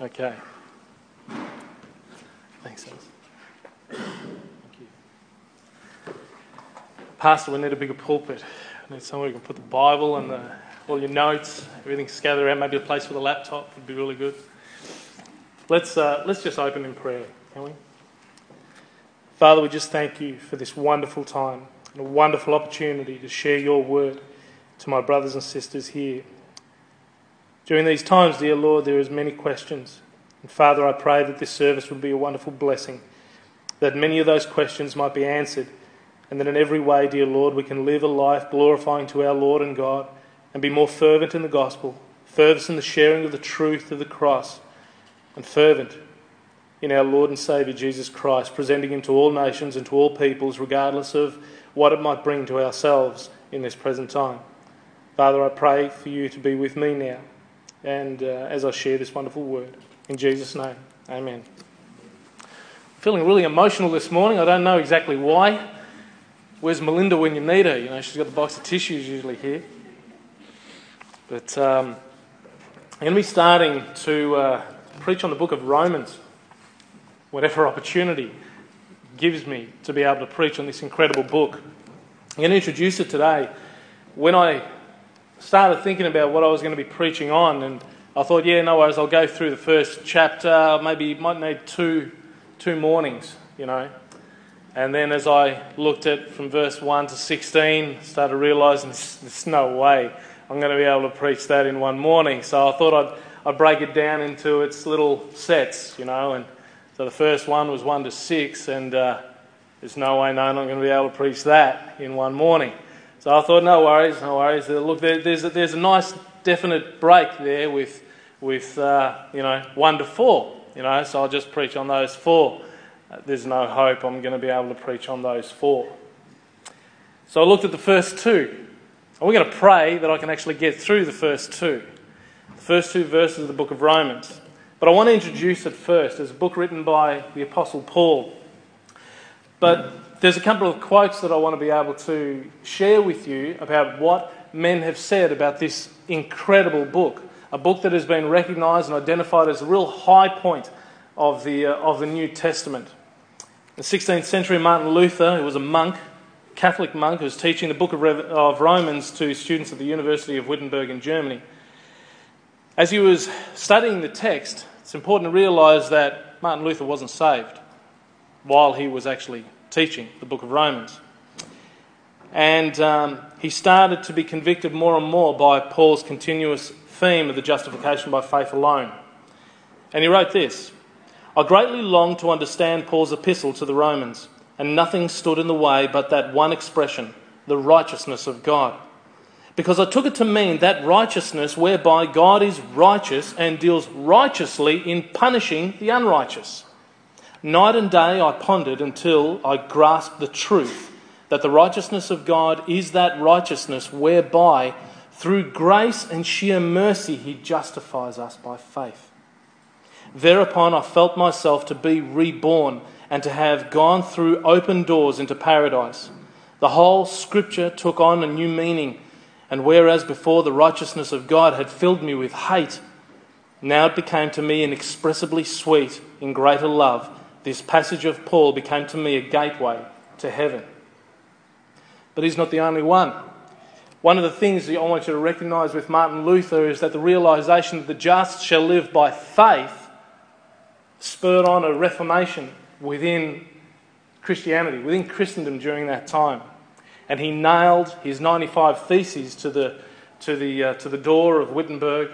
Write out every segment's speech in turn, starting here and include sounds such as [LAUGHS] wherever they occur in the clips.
Okay. Thanks, Alice. Thank you. Pastor, we need a bigger pulpit. We need somewhere you can put the Bible and the, all your notes, everything scattered around. Maybe a place for the laptop would be really good. Let's, uh, let's just open in prayer, can we? Father, we just thank you for this wonderful time and a wonderful opportunity to share your word to my brothers and sisters here. During these times, dear Lord, there is many questions. And Father, I pray that this service would be a wonderful blessing, that many of those questions might be answered, and that in every way, dear Lord, we can live a life glorifying to our Lord and God and be more fervent in the gospel, fervent in the sharing of the truth of the cross, and fervent in our Lord and Saviour Jesus Christ, presenting Him to all nations and to all peoples, regardless of what it might bring to ourselves in this present time. Father, I pray for you to be with me now and uh, as I share this wonderful word. In Jesus' name, amen. Feeling really emotional this morning. I don't know exactly why. Where's Melinda when you need her? You know, she's got the box of tissues usually here. But um, I'm going to be starting to uh, preach on the book of Romans, whatever opportunity gives me to be able to preach on this incredible book. I'm going to introduce it today. When I started thinking about what I was going to be preaching on, and I thought, yeah, no worries, I'll go through the first chapter. Maybe might need two, two mornings, you know. And then as I looked at from verse 1 to 16, started realizing there's, there's no way I'm going to be able to preach that in one morning. So I thought I'd, I'd break it down into its little sets, you know. And so the first one was 1 to 6, and uh, there's no way known I'm going to be able to preach that in one morning. So I thought, no worries, no worries. Look, there, there's, a, there's a nice definite break there with, with uh, you know, 1 to 4, you know, so I'll just preach on those four. Uh, there's no hope I'm going to be able to preach on those four. So I looked at the first two. And we're going to pray that I can actually get through the first two. The first two verses of the book of Romans. But I want to introduce it first as a book written by the Apostle Paul. But there's a couple of quotes that I want to be able to share with you about what men have said about this incredible book. A book that has been recognized and identified as a real high point of the, uh, of the New Testament. In the 16th century, Martin Luther, who was a monk, Catholic monk, who was teaching the book of, of Romans to students at the University of Wittenberg in Germany. As he was studying the text, it's important to realize that Martin Luther wasn't saved while he was actually teaching the book of Romans. And um, he started to be convicted more and more by Paul's continuous theme of the justification by faith alone. And he wrote this I greatly longed to understand Paul's epistle to the Romans, and nothing stood in the way but that one expression, the righteousness of God. Because I took it to mean that righteousness whereby God is righteous and deals righteously in punishing the unrighteous. Night and day I pondered until I grasped the truth that the righteousness of God is that righteousness whereby, through grace and sheer mercy, He justifies us by faith. Thereupon I felt myself to be reborn and to have gone through open doors into paradise. The whole scripture took on a new meaning, and whereas before the righteousness of God had filled me with hate, now it became to me inexpressibly sweet in greater love this passage of Paul became to me a gateway to heaven. But he's not the only one. One of the things that I want you to recognize with Martin Luther is that the realization that the just shall live by faith spurred on a reformation within Christianity, within Christendom during that time. And he nailed his 95 Theses to the, to the, uh, to the door of Wittenberg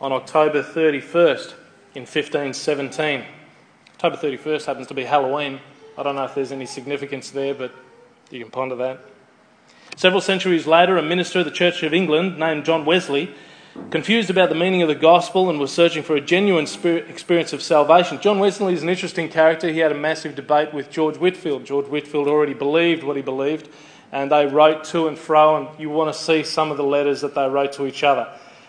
on October 31st in 1517. October 31st happens to be Halloween. I don't know if there's any significance there, but you can ponder that. Several centuries later, a minister of the Church of England named John Wesley, confused about the meaning of the gospel and was searching for a genuine experience of salvation. John Wesley is an interesting character. He had a massive debate with George Whitefield. George Whitefield already believed what he believed, and they wrote to and fro, and you want to see some of the letters that they wrote to each other.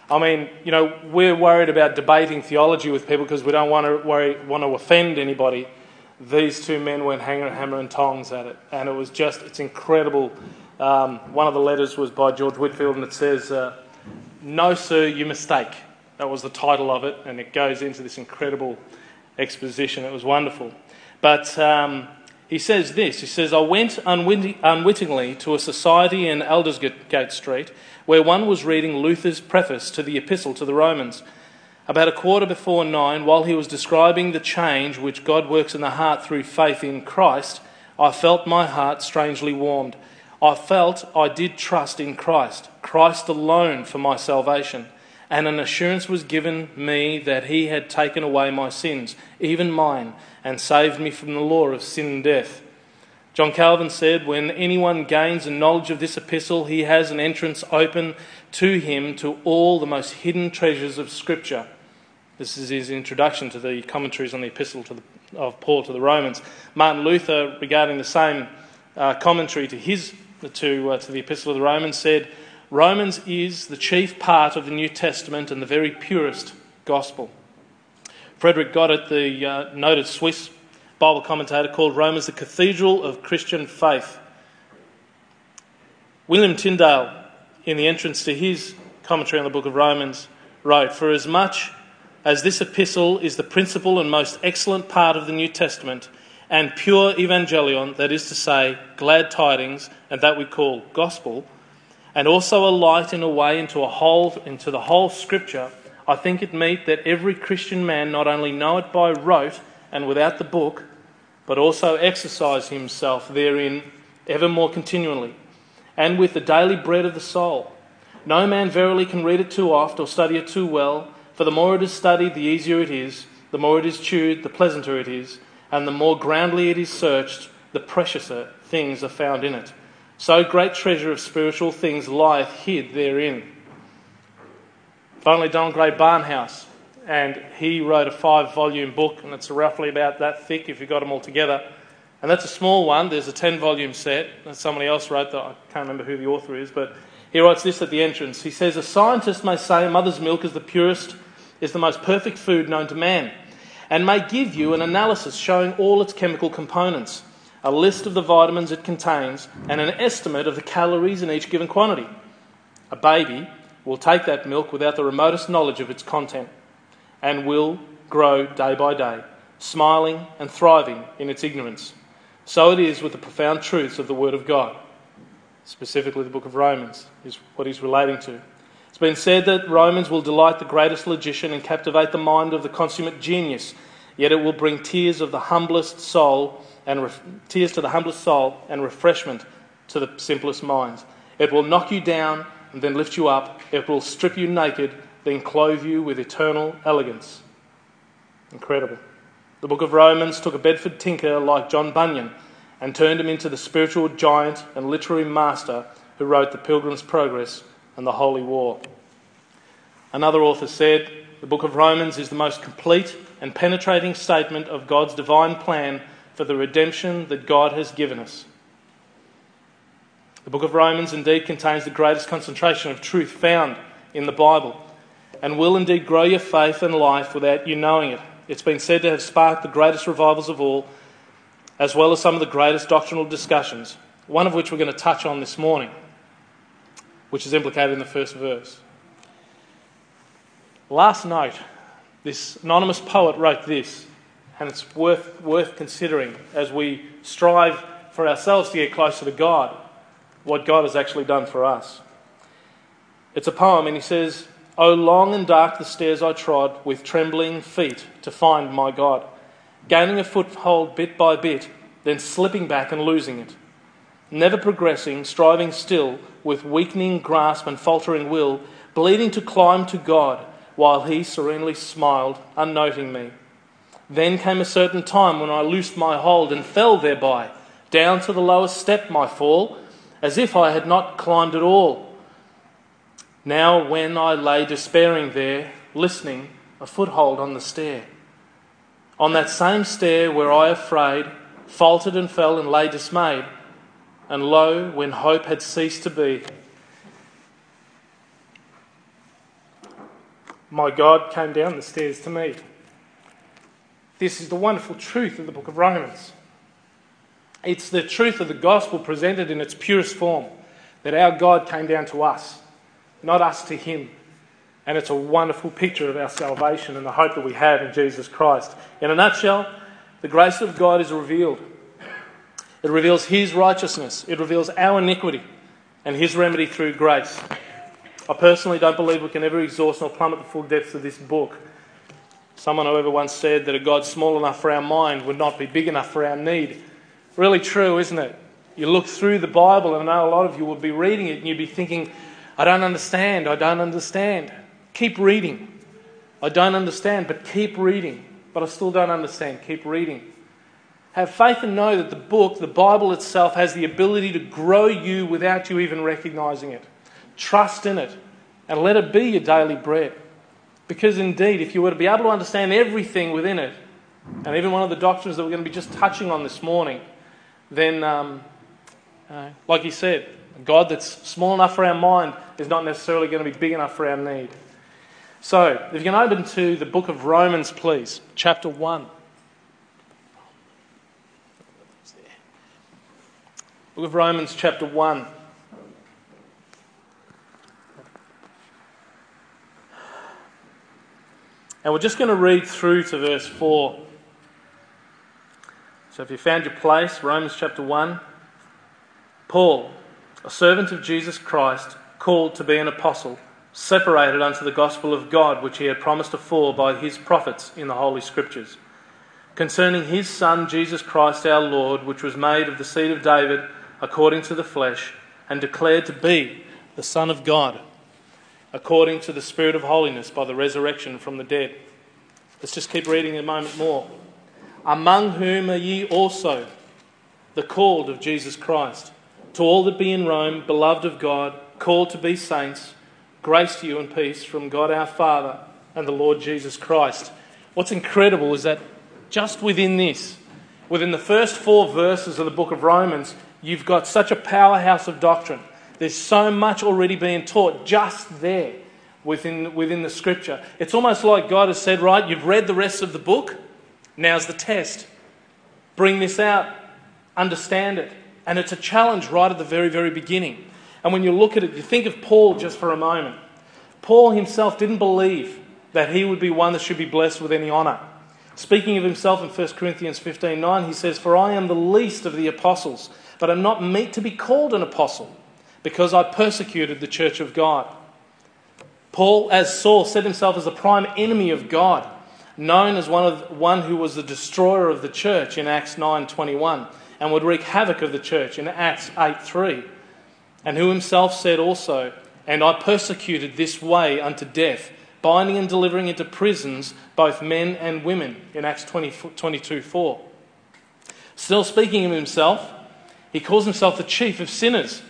I mean, you know, we're worried about debating theology with people because we don't want to, worry, want to offend anybody. These two men went hanger, hammer and tongs at it, and it was just, it's incredible. Um, one of the letters was by George Whitefield, and it says, uh, No, sir, you mistake. That was the title of it, and it goes into this incredible exposition. It was wonderful. But um, he says this He says, I went unwittingly to a society in Aldersgate Street where one was reading Luther's preface to the Epistle to the Romans. About a quarter before nine, while he was describing the change which God works in the heart through faith in Christ, I felt my heart strangely warmed. I felt I did trust in Christ, Christ alone for my salvation, and an assurance was given me that He had taken away my sins, even mine, and saved me from the law of sin and death. John Calvin said, When anyone gains a knowledge of this epistle, he has an entrance open to him to all the most hidden treasures of Scripture. This is his introduction to the commentaries on the epistle the, of Paul to the Romans. Martin Luther, regarding the same uh, commentary to, his, to, uh, to the epistle of the Romans, said, Romans is the chief part of the New Testament and the very purest gospel. Frederick Godet, the uh, noted Swiss Bible commentator, called Romans the cathedral of Christian faith. William Tyndale, in the entrance to his commentary on the book of Romans, wrote, For as much as this epistle is the principal and most excellent part of the New Testament, and pure evangelion, that is to say, glad tidings, and that we call gospel, and also a light in a way into a whole into the whole scripture, I think it meet that every Christian man not only know it by rote and without the book, but also exercise himself therein ever more continually, and with the daily bread of the soul. No man verily can read it too oft or study it too well, for the more it is studied, the easier it is, the more it is chewed, the pleasanter it is, and the more groundly it is searched, the preciouser things are found in it. So great treasure of spiritual things lieth hid therein. Finally, Donald Grey Barnhouse, and he wrote a five volume book, and it's roughly about that thick if you got them all together. And that's a small one. There's a 10 volume set that somebody else wrote that I can't remember who the author is, but he writes this at the entrance. He says, A scientist may say mother's milk is the purest, is the most perfect food known to man, and may give you an analysis showing all its chemical components, a list of the vitamins it contains, and an estimate of the calories in each given quantity. A baby will take that milk without the remotest knowledge of its content and will grow day by day, smiling and thriving in its ignorance. So it is with the profound truths of the Word of God. Specifically, the book of Romans is what he's relating to. It's been said that Romans will delight the greatest logician and captivate the mind of the consummate genius, yet it will bring tears of the humblest soul and ref- tears to the humblest soul and refreshment to the simplest minds. It will knock you down and then lift you up. It will strip you naked then clothe you with eternal elegance. Incredible. The book of Romans took a Bedford tinker like John Bunyan and turned him into the spiritual giant and literary master who wrote The Pilgrim's Progress and The Holy War. Another author said, The book of Romans is the most complete and penetrating statement of God's divine plan for the redemption that God has given us. The book of Romans indeed contains the greatest concentration of truth found in the Bible and will indeed grow your faith and life without you knowing it. It's been said to have sparked the greatest revivals of all, as well as some of the greatest doctrinal discussions, one of which we're going to touch on this morning, which is implicated in the first verse. Last night, this anonymous poet wrote this, and it's worth, worth considering as we strive for ourselves to get closer to God, what God has actually done for us. It's a poem, and he says, O long and dark the stairs I trod with trembling feet to find my God, gaining a foothold bit by bit, then slipping back and losing it. Never progressing, striving still, with weakening grasp and faltering will, bleeding to climb to God, while He serenely smiled, unnoting me. Then came a certain time when I loosed my hold and fell thereby, down to the lowest step my fall, as if I had not climbed at all now, when I lay despairing there, listening, a foothold on the stair. On that same stair where I afraid, faltered and fell and lay dismayed, and lo, when hope had ceased to be, my God came down the stairs to me. This is the wonderful truth of the book of Romans. It's the truth of the gospel presented in its purest form that our God came down to us not us to him. And it's a wonderful picture of our salvation and the hope that we have in Jesus Christ. In a nutshell, the grace of God is revealed. It reveals His righteousness, it reveals our iniquity and His remedy through grace. I personally don't believe we can ever exhaust nor plummet the full depths of this book. Someone, however, once said that a God small enough for our mind would not be big enough for our need. Really true, isn't it? You look through the Bible, and I know a lot of you will be reading it and you'd be thinking, I don't understand, I don't understand. Keep reading. I don't understand, but keep reading. But I still don't understand. Keep reading. Have faith and know that the book, the Bible itself, has the ability to grow you without you even recognizing it. Trust in it and let it be your daily bread. Because indeed, if you were to be able to understand everything within it, and even one of the doctrines that we're going to be just touching on this morning, then, um, uh, like he said, a God that's small enough for our mind is not necessarily going to be big enough for our need. So, if you can open to the book of Romans, please, chapter 1. Book of Romans, chapter 1. And we're just going to read through to verse 4. So if you found your place, Romans chapter 1. Paul, a servant of Jesus Christ, called to be an apostle, separated unto the gospel of God, which he had promised afore by his prophets in the Holy Scriptures, concerning his Son, Jesus Christ our Lord, which was made of the seed of David according to the flesh, and declared to be the Son of God according to the Spirit of holiness by the resurrection from the dead. Let's just keep reading a moment more. Among whom are ye also, the called of Jesus Christ, to all that be in Rome, beloved of God, called to be saints, grace to you and peace from God our Father and the Lord Jesus Christ. What's incredible is that just within this, within the first four verses of the book of Romans, you've got such a powerhouse of doctrine there's so much already being taught just there within, within the scripture. It's almost like God has said, right, you've read the rest of the book, now's the test. Bring this out, understand it. And it's a challenge right at the very, very beginning. And when you look at it, you think of Paul just for a moment. Paul himself didn't believe that he would be one that should be blessed with any honour. Speaking of himself in 1 Corinthians 15:9, he says, For I am the least of the apostles, but am not meet to be called an apostle because I persecuted the church of God. Paul, as Saul, set himself as the prime enemy of God, known as one, of, one who was the destroyer of the church in Acts 9.21 and would wreak havoc of the church in Acts 8.3 and who himself said also, And I persecuted this way unto death, binding and delivering into prisons both men and women in Acts 20, 22.4. Still speaking of himself, he calls himself the chief of sinners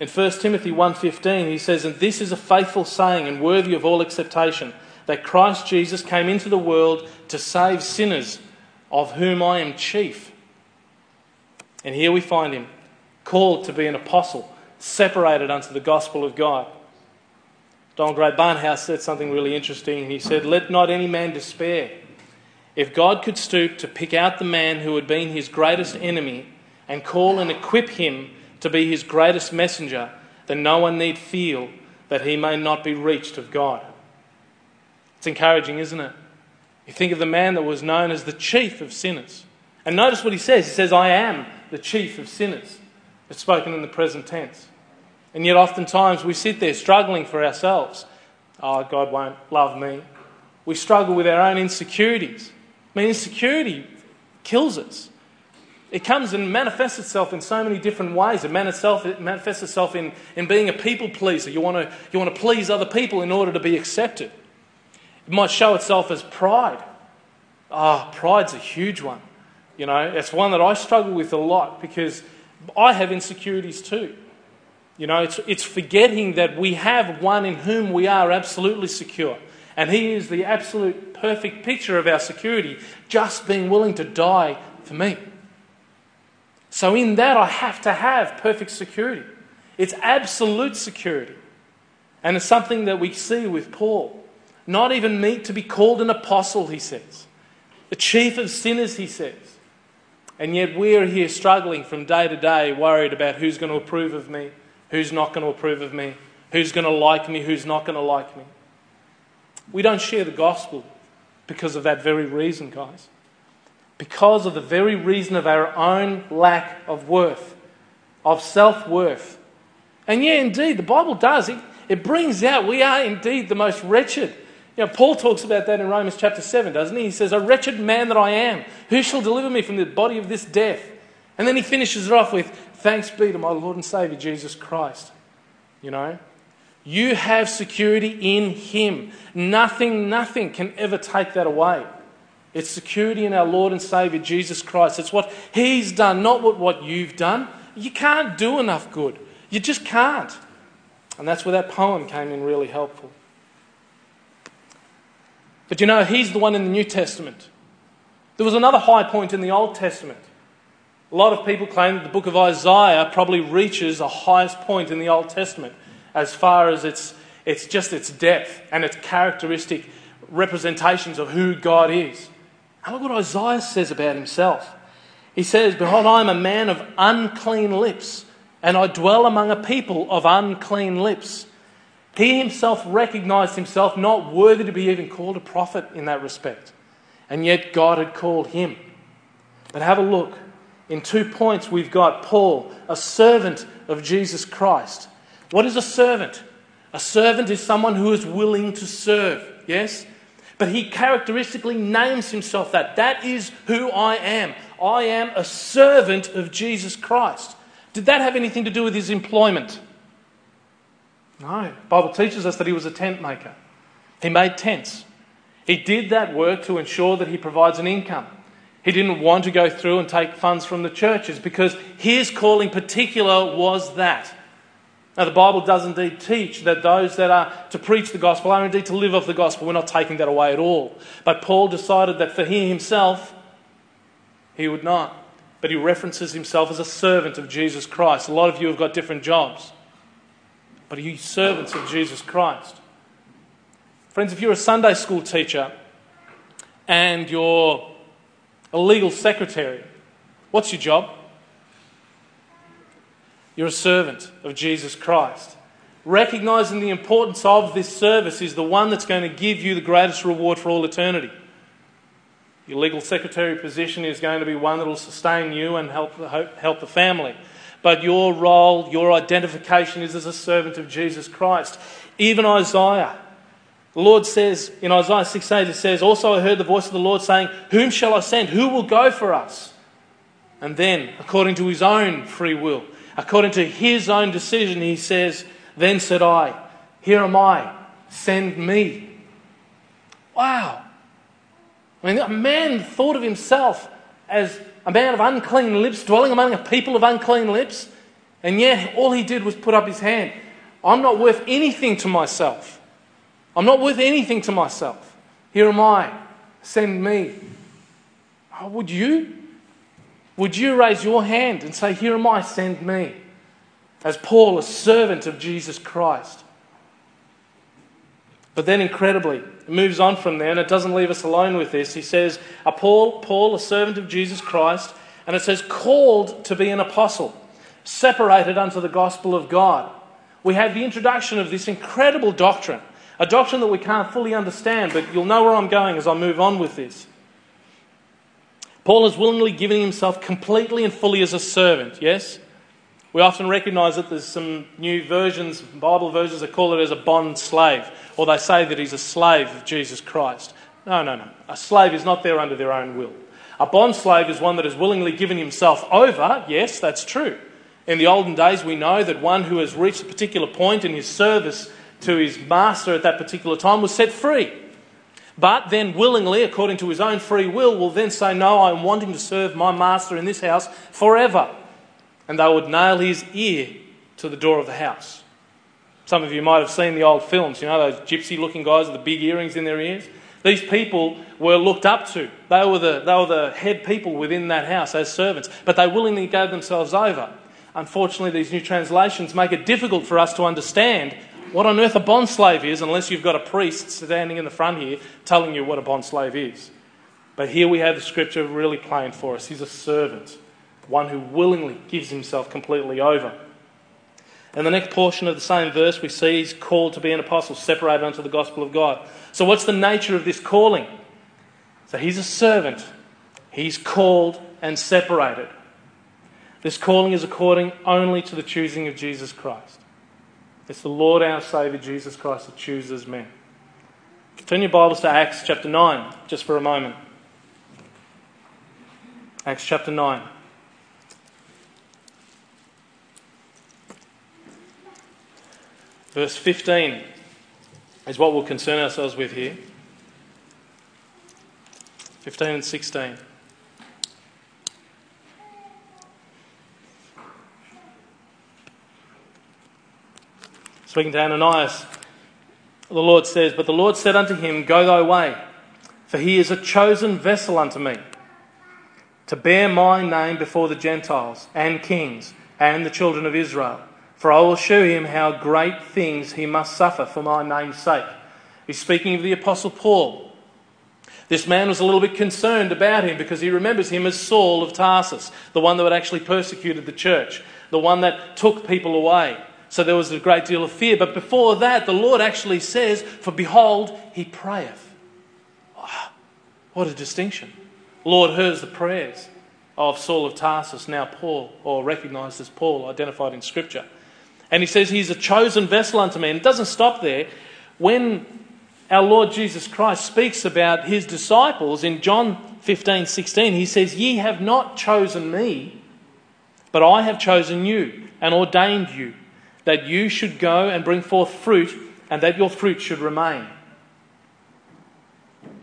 in 1 Timothy 1:15 he says, "And this is a faithful saying and worthy of all acceptation, that Christ Jesus came into the world to save sinners, of whom I am chief." And here we find him called to be an apostle, separated unto the gospel of God. Donald Grey Barnhouse said something really interesting. He said, Let not any man despair. If God could stoop to pick out the man who had been his greatest enemy and call and equip him to be his greatest messenger, then no one need feel that he may not be reached of God. It's encouraging, isn't it? You think of the man that was known as the chief of sinners. And notice what he says. He says, I am the chief of sinners. It's spoken in the present tense. And yet, oftentimes, we sit there struggling for ourselves. Oh, God won't love me. We struggle with our own insecurities. I mean, insecurity kills us. It comes and manifests itself in so many different ways. It manifests itself in, in being a people pleaser. You want, to, you want to please other people in order to be accepted. Might show itself as pride. Ah, oh, pride's a huge one. You know, it's one that I struggle with a lot because I have insecurities too. You know, it's, it's forgetting that we have one in whom we are absolutely secure. And he is the absolute perfect picture of our security, just being willing to die for me. So, in that, I have to have perfect security. It's absolute security. And it's something that we see with Paul. Not even meet to be called an apostle, he says. The chief of sinners, he says. And yet we're here struggling from day to day, worried about who's going to approve of me, who's not going to approve of me, who's going to like me, who's not going to like me. We don't share the gospel because of that very reason, guys. Because of the very reason of our own lack of worth, of self worth. And yeah, indeed, the Bible does. It, it brings out we are indeed the most wretched. You know, Paul talks about that in Romans chapter 7, doesn't he? He says, A wretched man that I am, who shall deliver me from the body of this death? And then he finishes it off with, Thanks be to my Lord and Savior Jesus Christ. You know? You have security in Him. Nothing, nothing can ever take that away. It's security in our Lord and Savior Jesus Christ. It's what He's done, not what, what you've done. You can't do enough good. You just can't. And that's where that poem came in really helpful. But you know, He's the one in the New Testament. There was another high point in the Old Testament. A lot of people claim that the book of Isaiah probably reaches the highest point in the Old Testament as far as its, it's just its depth and its characteristic representations of who God is. And look what Isaiah says about himself. He says, Behold, I am a man of unclean lips, and I dwell among a people of unclean lips. He himself recognized himself not worthy to be even called a prophet in that respect. And yet God had called him. But have a look in two points, we've got Paul, a servant of Jesus Christ. What is a servant? A servant is someone who is willing to serve, yes? But he characteristically names himself that. That is who I am. I am a servant of Jesus Christ. Did that have anything to do with his employment? No. The Bible teaches us that he was a tent maker. He made tents. He did that work to ensure that he provides an income. He didn't want to go through and take funds from the churches because his calling particular was that. Now, the Bible does indeed teach that those that are to preach the gospel are indeed to live off the gospel. We're not taking that away at all. But Paul decided that for he himself, he would not. But he references himself as a servant of Jesus Christ. A lot of you have got different jobs, but are you servants of Jesus Christ? Friends, if you're a Sunday school teacher and you're a legal secretary. What's your job? You're a servant of Jesus Christ. Recognizing the importance of this service is the one that's going to give you the greatest reward for all eternity. Your legal secretary position is going to be one that will sustain you and help, help the family. But your role, your identification is as a servant of Jesus Christ. Even Isaiah the Lord says in Isaiah 6 8, it says, Also I heard the voice of the Lord saying, Whom shall I send? Who will go for us? And then, according to his own free will, according to his own decision, he says, Then said I, Here am I, send me. Wow. I mean, a man thought of himself as a man of unclean lips, dwelling among a people of unclean lips, and yet all he did was put up his hand. I'm not worth anything to myself. I'm not worth anything to myself. Here am I. Send me. Oh, would you? Would you raise your hand and say, Here am I, send me? As Paul, a servant of Jesus Christ. But then, incredibly, moves on from there and it doesn't leave us alone with this. He says, a Paul, Paul, a servant of Jesus Christ, and it says, called to be an apostle, separated unto the gospel of God. We have the introduction of this incredible doctrine a doctrine that we can't fully understand, but you'll know where I'm going as I move on with this. Paul is willingly giving himself completely and fully as a servant, yes? We often recognize that there's some new versions, Bible versions, that call it as a bond slave, or they say that he's a slave of Jesus Christ. No, no, no. A slave is not there under their own will. A bond slave is one that has willingly given himself over. Yes, that's true. In the olden days, we know that one who has reached a particular point in his service to his master at that particular time was set free. But then, willingly, according to his own free will, will then say, No, I'm wanting to serve my master in this house forever. And they would nail his ear to the door of the house. Some of you might have seen the old films, you know, those gypsy looking guys with the big earrings in their ears. These people were looked up to. They were, the, they were the head people within that house as servants, but they willingly gave themselves over. Unfortunately, these new translations make it difficult for us to understand what on earth a bond slave is unless you've got a priest standing in the front here telling you what a bond slave is. But here we have the scripture really plain for us. He's a servant, one who willingly gives himself completely over. And the next portion of the same verse we see he's called to be an apostle, separated unto the gospel of God. So, what's the nature of this calling? So, he's a servant, he's called and separated. This calling is according only to the choosing of Jesus Christ. It's the Lord our Saviour, Jesus Christ, that chooses men. Turn your Bibles to Acts chapter 9, just for a moment. Acts chapter 9. Verse 15 is what we'll concern ourselves with here. 15 and 16. Speaking to Ananias, the Lord says, But the Lord said unto him, Go thy way, for he is a chosen vessel unto me, to bear my name before the Gentiles and kings and the children of Israel. For I will show him how great things he must suffer for my name's sake. He's speaking of the Apostle Paul. This man was a little bit concerned about him because he remembers him as Saul of Tarsus, the one that had actually persecuted the church, the one that took people away. So there was a great deal of fear. But before that, the Lord actually says, For behold, he prayeth. Oh, what a distinction. Lord hears the prayers of Saul of Tarsus, now Paul, or recognized as Paul, identified in Scripture. And he says he's a chosen vessel unto me. And it doesn't stop there. When our Lord Jesus Christ speaks about his disciples in John 15 16, he says, Ye have not chosen me, but I have chosen you and ordained you, that you should go and bring forth fruit, and that your fruit should remain.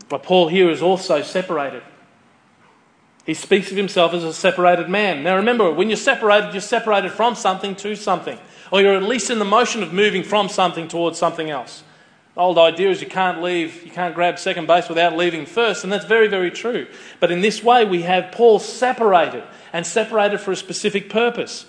But Paul here is also separated. He speaks of himself as a separated man. Now remember, when you're separated, you're separated from something to something or you're at least in the motion of moving from something towards something else. The old idea is you can't leave, you can't grab second base without leaving first, and that's very, very true. But in this way, we have Paul separated and separated for a specific purpose.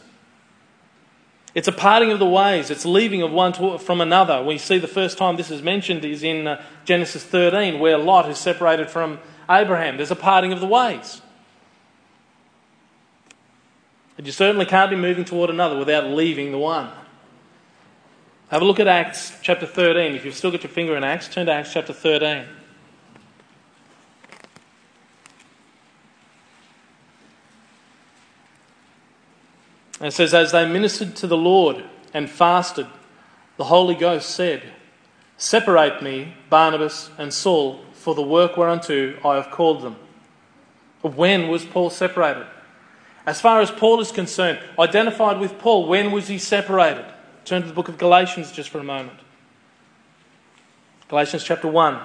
It's a parting of the ways, it's leaving of one to, from another. We see the first time this is mentioned is in uh, Genesis 13, where Lot is separated from Abraham. There's a parting of the ways. But you certainly can't be moving toward another without leaving the one. Have a look at Acts chapter 13. If you've still got your finger in Acts, turn to Acts chapter 13. And it says, As they ministered to the Lord and fasted, the Holy Ghost said, Separate me, Barnabas and Saul, for the work whereunto I have called them. When was Paul separated? As far as Paul is concerned, identified with Paul, when was he separated? Turn to the book of Galatians just for a moment. Galatians chapter 1.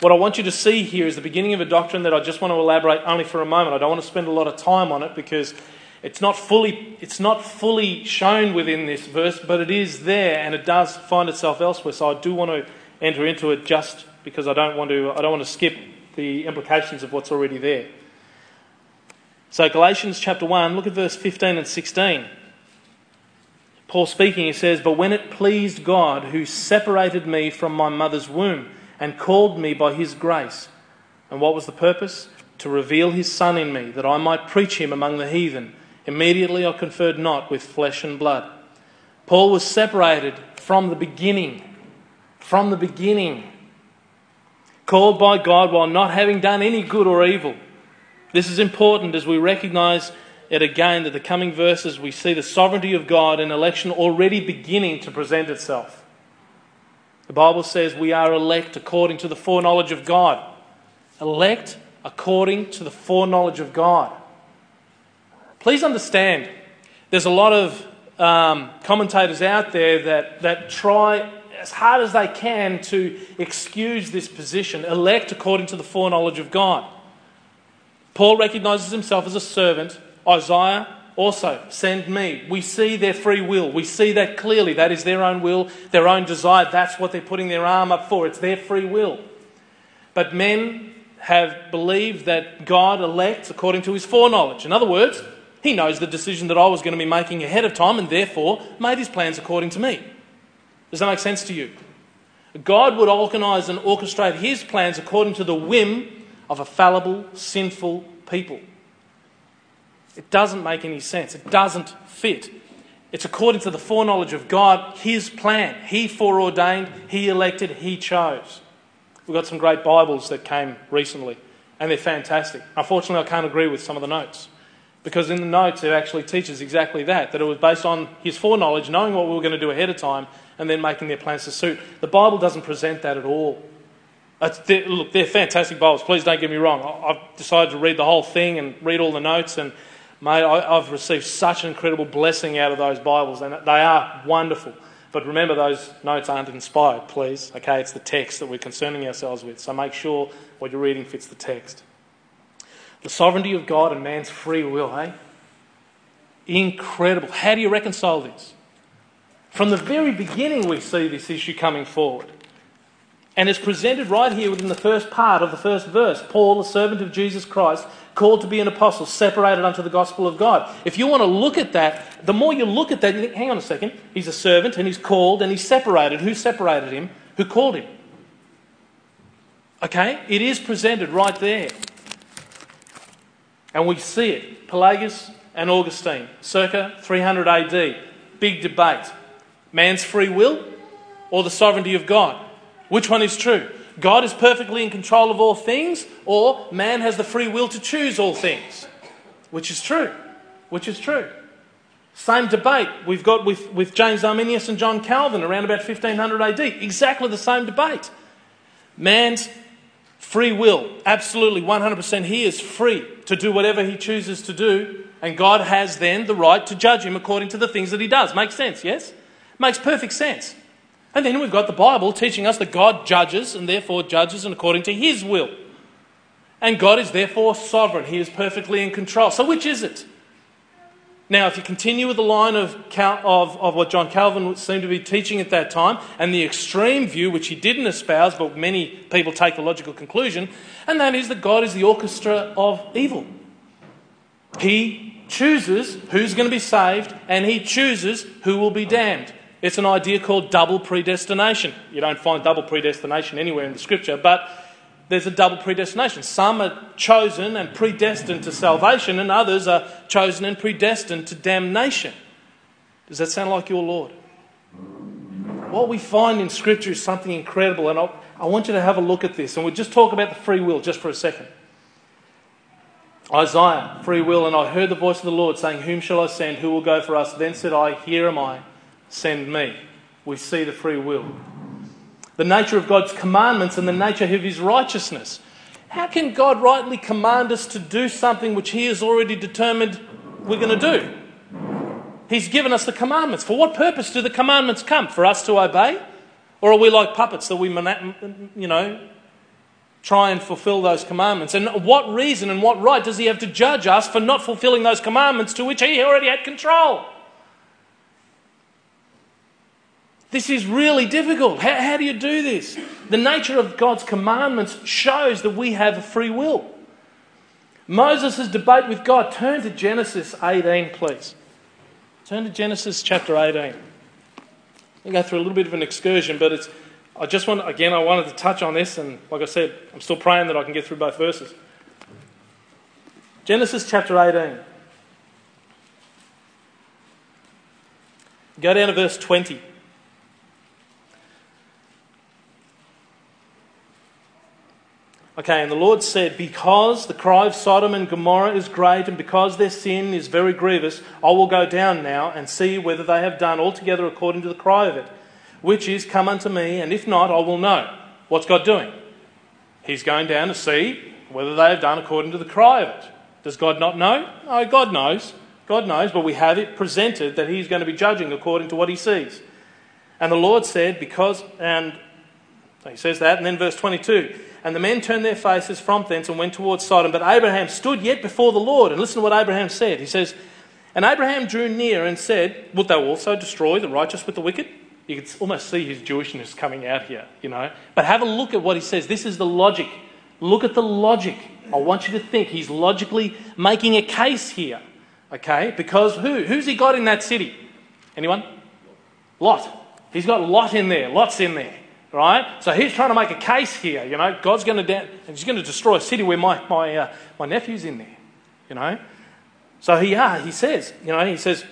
What I want you to see here is the beginning of a doctrine that I just want to elaborate only for a moment. I don't want to spend a lot of time on it because it's not fully, it's not fully shown within this verse, but it is there and it does find itself elsewhere. So I do want to enter into it just because I don't want to, I don't want to skip the implications of what's already there. So, Galatians chapter 1, look at verse 15 and 16. Paul speaking, he says, But when it pleased God, who separated me from my mother's womb and called me by his grace, and what was the purpose? To reveal his Son in me, that I might preach him among the heathen. Immediately I conferred not with flesh and blood. Paul was separated from the beginning. From the beginning called by God while not having done any good or evil. This is important as we recognize it again that the coming verses we see the sovereignty of God and election already beginning to present itself. The Bible says we are elect according to the foreknowledge of God. Elect according to the foreknowledge of God. Please understand, there's a lot of um, commentators out there that, that try as hard as they can to excuse this position, elect according to the foreknowledge of God. Paul recognizes himself as a servant. Isaiah also, send me. We see their free will. We see that clearly. That is their own will, their own desire. That's what they're putting their arm up for. It's their free will. But men have believed that God elects according to his foreknowledge. In other words, he knows the decision that I was going to be making ahead of time and therefore made his plans according to me. Does that make sense to you? God would organise and orchestrate his plans according to the whim of a fallible, sinful people. It doesn't make any sense. It doesn't fit. It's according to the foreknowledge of God, His plan. He foreordained, He elected, He chose. We've got some great Bibles that came recently, and they're fantastic. Unfortunately, I can't agree with some of the notes. Because in the notes, it actually teaches exactly that that it was based on his foreknowledge, knowing what we were going to do ahead of time, and then making their plans to suit. The Bible doesn't present that at all. Uh, they're, look, they're fantastic Bibles. Please don't get me wrong. I've decided to read the whole thing and read all the notes, and mate, I've received such an incredible blessing out of those Bibles, and they are wonderful. But remember, those notes aren't inspired, please. Okay, it's the text that we're concerning ourselves with. So make sure what you're reading fits the text. The sovereignty of God and man's free will, hey? Incredible. How do you reconcile this? From the very beginning, we see this issue coming forward. And it's presented right here within the first part of the first verse. Paul, a servant of Jesus Christ, called to be an apostle, separated unto the gospel of God. If you want to look at that, the more you look at that, you think, hang on a second, he's a servant and he's called and he's separated. Who separated him? Who called him? Okay? It is presented right there. And we see it. Pelagius and Augustine, circa 300 AD. Big debate. Man's free will or the sovereignty of God? Which one is true? God is perfectly in control of all things, or man has the free will to choose all things? Which is true? Which is true? Same debate we've got with, with James Arminius and John Calvin around about 1500 AD. Exactly the same debate. Man's free will, absolutely 100%, he is free to do whatever he chooses to do, and God has then the right to judge him according to the things that he does. Makes sense, yes? Makes perfect sense. And then we've got the Bible teaching us that God judges and therefore judges and according to his will. And God is therefore sovereign. He is perfectly in control. So, which is it? Now, if you continue with the line of, of, of what John Calvin seemed to be teaching at that time, and the extreme view, which he didn't espouse, but many people take the logical conclusion, and that is that God is the orchestra of evil. He chooses who's going to be saved, and he chooses who will be damned. It's an idea called double predestination. You don't find double predestination anywhere in the scripture, but there's a double predestination. Some are chosen and predestined to salvation, and others are chosen and predestined to damnation. Does that sound like your Lord? What we find in Scripture is something incredible, and I'll, I want you to have a look at this. And we'll just talk about the free will just for a second. Isaiah, free will, and I heard the voice of the Lord saying, Whom shall I send? Who will go for us? Then said I, Here am I send me. We see the free will. The nature of God's commandments and the nature of his righteousness. How can God rightly command us to do something which he has already determined we're going to do? He's given us the commandments. For what purpose do the commandments come? For us to obey? Or are we like puppets that we, you know, try and fulfill those commandments? And what reason and what right does he have to judge us for not fulfilling those commandments to which he already had control? This is really difficult. How, how, do you do this? The nature of God's commandments shows that we have free will. Moses' debate with God. Turn to Genesis 18, please. Turn to Genesis chapter 18. We go through a little bit of an excursion, but it's. I just want again. I wanted to touch on this, and like I said, I'm still praying that I can get through both verses. Genesis chapter 18. Go down to verse 20. Okay, and the Lord said, Because the cry of Sodom and Gomorrah is great, and because their sin is very grievous, I will go down now and see whether they have done altogether according to the cry of it, which is, Come unto me, and if not, I will know. What's God doing? He's going down to see whether they have done according to the cry of it. Does God not know? No, God knows. God knows, but we have it presented that He's going to be judging according to what He sees. And the Lord said, Because, and he says that, and then verse 22 and the men turned their faces from thence and went towards Sodom. But Abraham stood yet before the Lord. And listen to what Abraham said. He says, And Abraham drew near and said, Wilt thou also destroy the righteous with the wicked? You can almost see his Jewishness coming out here, you know. But have a look at what he says. This is the logic. Look at the logic. I want you to think he's logically making a case here. Okay? Because who? Who's he got in that city? Anyone? Lot. He's got Lot in there. Lot's in there right? So he's trying to make a case here, you know. God's going to, he's going to destroy a city where my, my, uh, my nephew's in there, you know. So he, yeah, he says, you know, he says,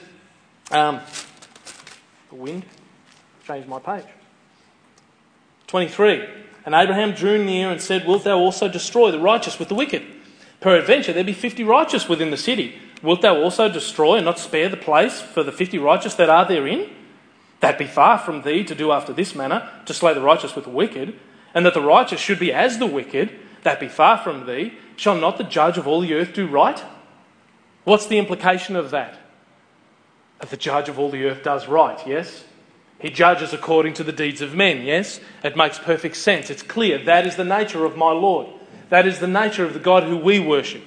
um, the wind changed my page. 23. And Abraham drew near and said, Wilt thou also destroy the righteous with the wicked? Peradventure there be fifty righteous within the city. Wilt thou also destroy and not spare the place for the fifty righteous that are therein? That be far from thee to do after this manner, to slay the righteous with the wicked, and that the righteous should be as the wicked, that be far from thee. Shall not the judge of all the earth do right? What's the implication of that? That the judge of all the earth does right, yes? He judges according to the deeds of men, yes? It makes perfect sense. It's clear. That is the nature of my Lord. That is the nature of the God who we worship.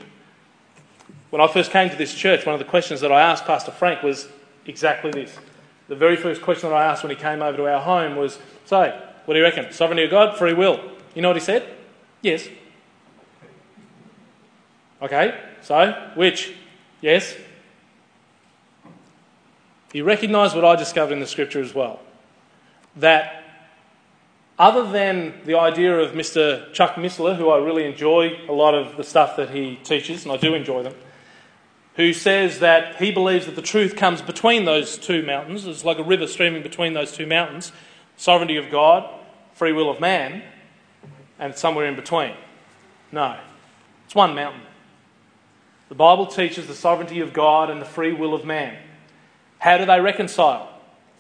When I first came to this church, one of the questions that I asked Pastor Frank was exactly this. The very first question that I asked when he came over to our home was So, what do you reckon? Sovereignty of God, free will. You know what he said? Yes. Okay, so which? Yes. He recognised what I discovered in the scripture as well. That other than the idea of Mr. Chuck Missler, who I really enjoy a lot of the stuff that he teaches, and I do enjoy them, who says that he believes that the truth comes between those two mountains. It's like a river streaming between those two mountains sovereignty of God, free will of man, and somewhere in between. No, it's one mountain. The Bible teaches the sovereignty of God and the free will of man. How do they reconcile?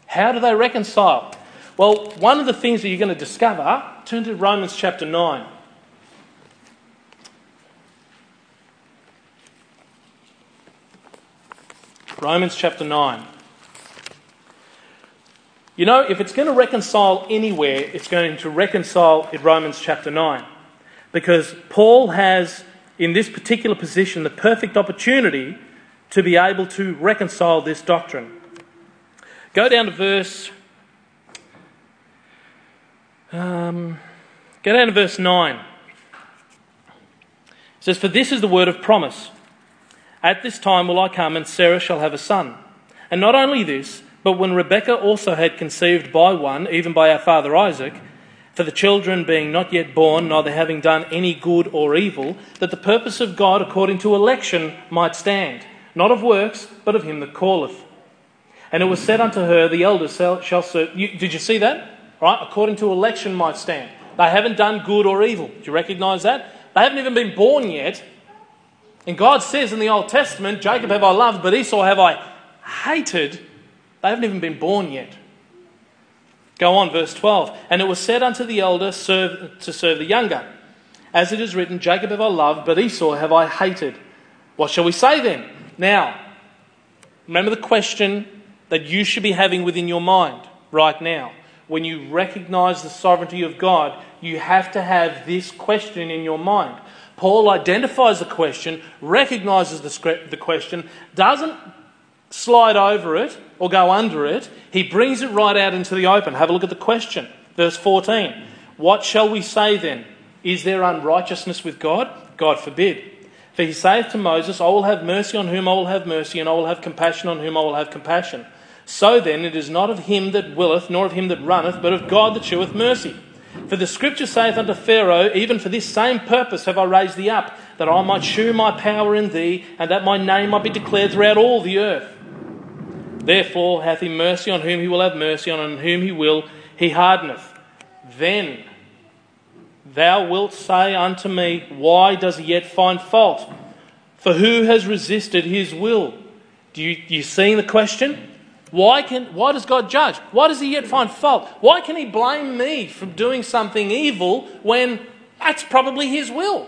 How do they reconcile? Well, one of the things that you're going to discover, turn to Romans chapter 9. Romans chapter 9. You know, if it's going to reconcile anywhere, it's going to reconcile in Romans chapter 9. Because Paul has, in this particular position, the perfect opportunity to be able to reconcile this doctrine. Go down to verse um, go down to verse 9. It says, For this is the word of promise. At this time will I come, and Sarah shall have a son. And not only this, but when Rebekah also had conceived by one, even by our father Isaac, for the children being not yet born, neither having done any good or evil, that the purpose of God according to election might stand, not of works, but of him that calleth. And it was said unto her, The elder shall serve. You, did you see that? right, according to election might stand. They haven't done good or evil. Do you recognize that? They haven't even been born yet. And God says in the Old Testament, Jacob have I loved, but Esau have I hated. They haven't even been born yet. Go on, verse 12. And it was said unto the elder serve, to serve the younger. As it is written, Jacob have I loved, but Esau have I hated. What shall we say then? Now, remember the question that you should be having within your mind right now when you recognize the sovereignty of God, you have to have this question in your mind. Paul identifies the question, recognizes the question, doesn't slide over it or go under it. He brings it right out into the open. Have a look at the question. Verse 14. What shall we say then? Is there unrighteousness with God? God forbid. For he saith to Moses, I will have mercy on whom I will have mercy, and I will have compassion on whom I will have compassion. So then, it is not of him that willeth, nor of him that runneth, but of God that sheweth mercy. For the scripture saith unto Pharaoh, Even for this same purpose have I raised thee up, that I might shew my power in thee, and that my name might be declared throughout all the earth. Therefore hath he mercy on whom he will have mercy, and on whom he will he hardeneth. Then thou wilt say unto me, Why does he yet find fault? For who has resisted his will? Do you, do you see the question? Why, can, why does God judge? Why does He yet find fault? Why can He blame me from doing something evil when that's probably His will?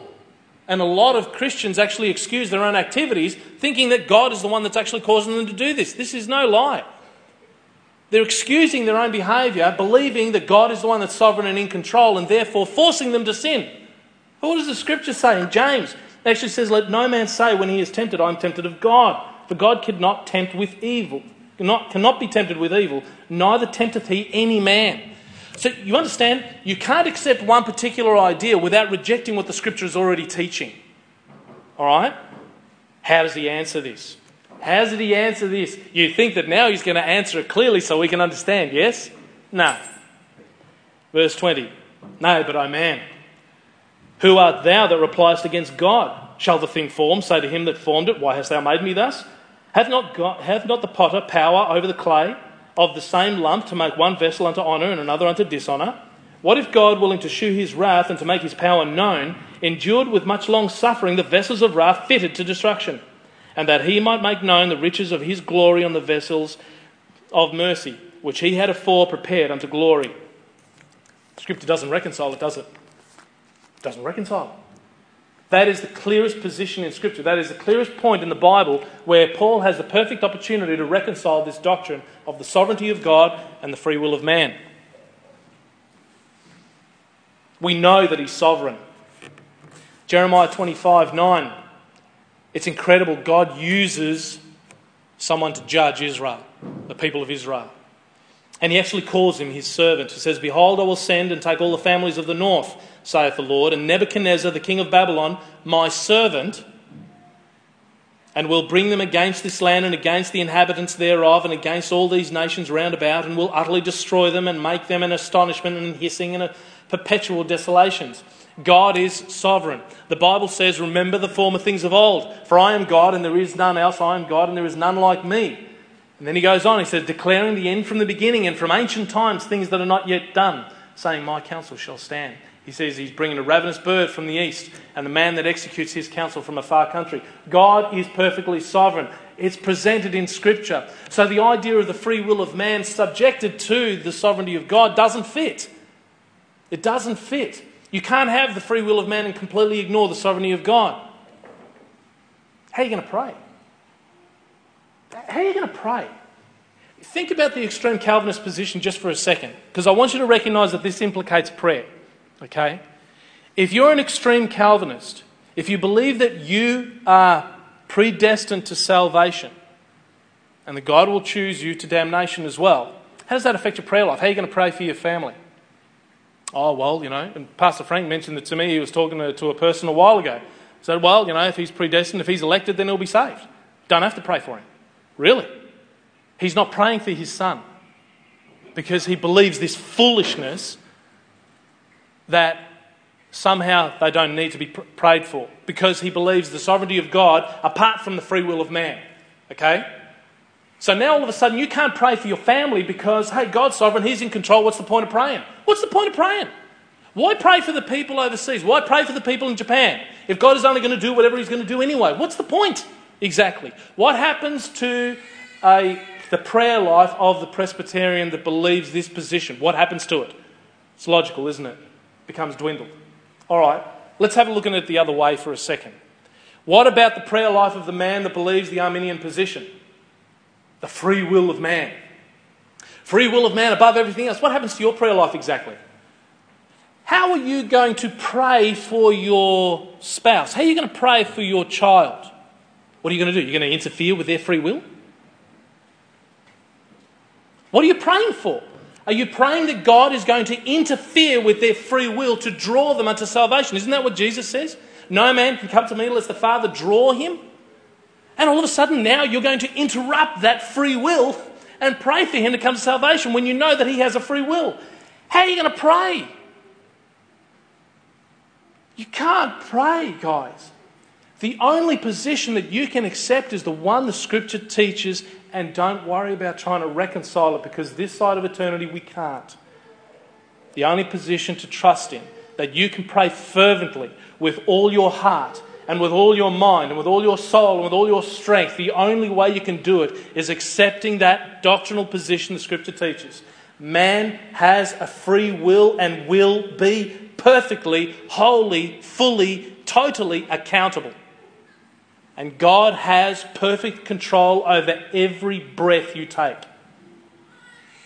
And a lot of Christians actually excuse their own activities, thinking that God is the one that's actually causing them to do this. This is no lie. They're excusing their own behaviour, believing that God is the one that's sovereign and in control, and therefore forcing them to sin. But what does the scripture say in James? It actually says, Let no man say when he is tempted, I am tempted of God. For God cannot tempt with evil cannot, be tempted with evil, neither tempteth he any man. So you understand, you can't accept one particular idea without rejecting what the scripture is already teaching. All right? How does he answer this? How does he answer this? You think that now he's going to answer it clearly so we can understand, yes? No. Verse 20. No, but I man. Who art thou that repliest against God? shall the thing form, say to him that formed it, Why hast thou made me thus? Hath not, God, not the potter power over the clay of the same lump to make one vessel unto honour and another unto dishonour? What if God, willing to shew his wrath and to make his power known, endured with much long suffering the vessels of wrath fitted to destruction, and that he might make known the riches of his glory on the vessels of mercy, which he had afore prepared unto glory? Scripture doesn't reconcile it, does it? It doesn't reconcile. That is the clearest position in Scripture. That is the clearest point in the Bible where Paul has the perfect opportunity to reconcile this doctrine of the sovereignty of God and the free will of man. We know that he's sovereign. Jeremiah 25 9. It's incredible. God uses someone to judge Israel, the people of Israel. And he actually calls him his servant. He says, Behold, I will send and take all the families of the north, saith the Lord, and Nebuchadnezzar, the king of Babylon, my servant, and will bring them against this land and against the inhabitants thereof and against all these nations round about, and will utterly destroy them and make them an astonishment and a hissing and a perpetual desolations. God is sovereign. The Bible says, Remember the former things of old. For I am God, and there is none else. I am God, and there is none like me. And then he goes on, he says, Declaring the end from the beginning, and from ancient times things that are not yet done, saying, My counsel shall stand. He says he's bringing a ravenous bird from the east, and the man that executes his counsel from a far country. God is perfectly sovereign. It's presented in Scripture. So the idea of the free will of man subjected to the sovereignty of God doesn't fit. It doesn't fit. You can't have the free will of man and completely ignore the sovereignty of God. How are you going to pray? How are you going to pray? Think about the extreme Calvinist position just for a second, because I want you to recognize that this implicates prayer. Okay? If you're an extreme Calvinist, if you believe that you are predestined to salvation and that God will choose you to damnation as well, how does that affect your prayer life? How are you going to pray for your family? Oh, well, you know, and Pastor Frank mentioned it to me. He was talking to, to a person a while ago. Said, well, you know, if he's predestined, if he's elected, then he'll be saved. Don't have to pray for him. Really? He's not praying for his son because he believes this foolishness that somehow they don't need to be prayed for because he believes the sovereignty of God apart from the free will of man. Okay? So now all of a sudden you can't pray for your family because, hey, God's sovereign, He's in control. What's the point of praying? What's the point of praying? Why pray for the people overseas? Why pray for the people in Japan? If God is only going to do whatever He's going to do anyway, what's the point? Exactly. What happens to a, the prayer life of the Presbyterian that believes this position? What happens to it? It's logical, isn't it? Becomes dwindled. All right, let's have a look at it the other way for a second. What about the prayer life of the man that believes the Arminian position? The free will of man. Free will of man above everything else. What happens to your prayer life exactly? How are you going to pray for your spouse? How are you going to pray for your child? What are you going to do? You're going to interfere with their free will? What are you praying for? Are you praying that God is going to interfere with their free will to draw them unto salvation? Isn't that what Jesus says? No man can come to me unless the Father draw him. And all of a sudden, now you're going to interrupt that free will and pray for him to come to salvation when you know that he has a free will. How are you going to pray? You can't pray, guys. The only position that you can accept is the one the scripture teaches, and don't worry about trying to reconcile it because this side of eternity we can't. The only position to trust in, that you can pray fervently with all your heart and with all your mind and with all your soul and with all your strength, the only way you can do it is accepting that doctrinal position the scripture teaches. Man has a free will and will be perfectly, wholly, fully, totally accountable. And God has perfect control over every breath you take.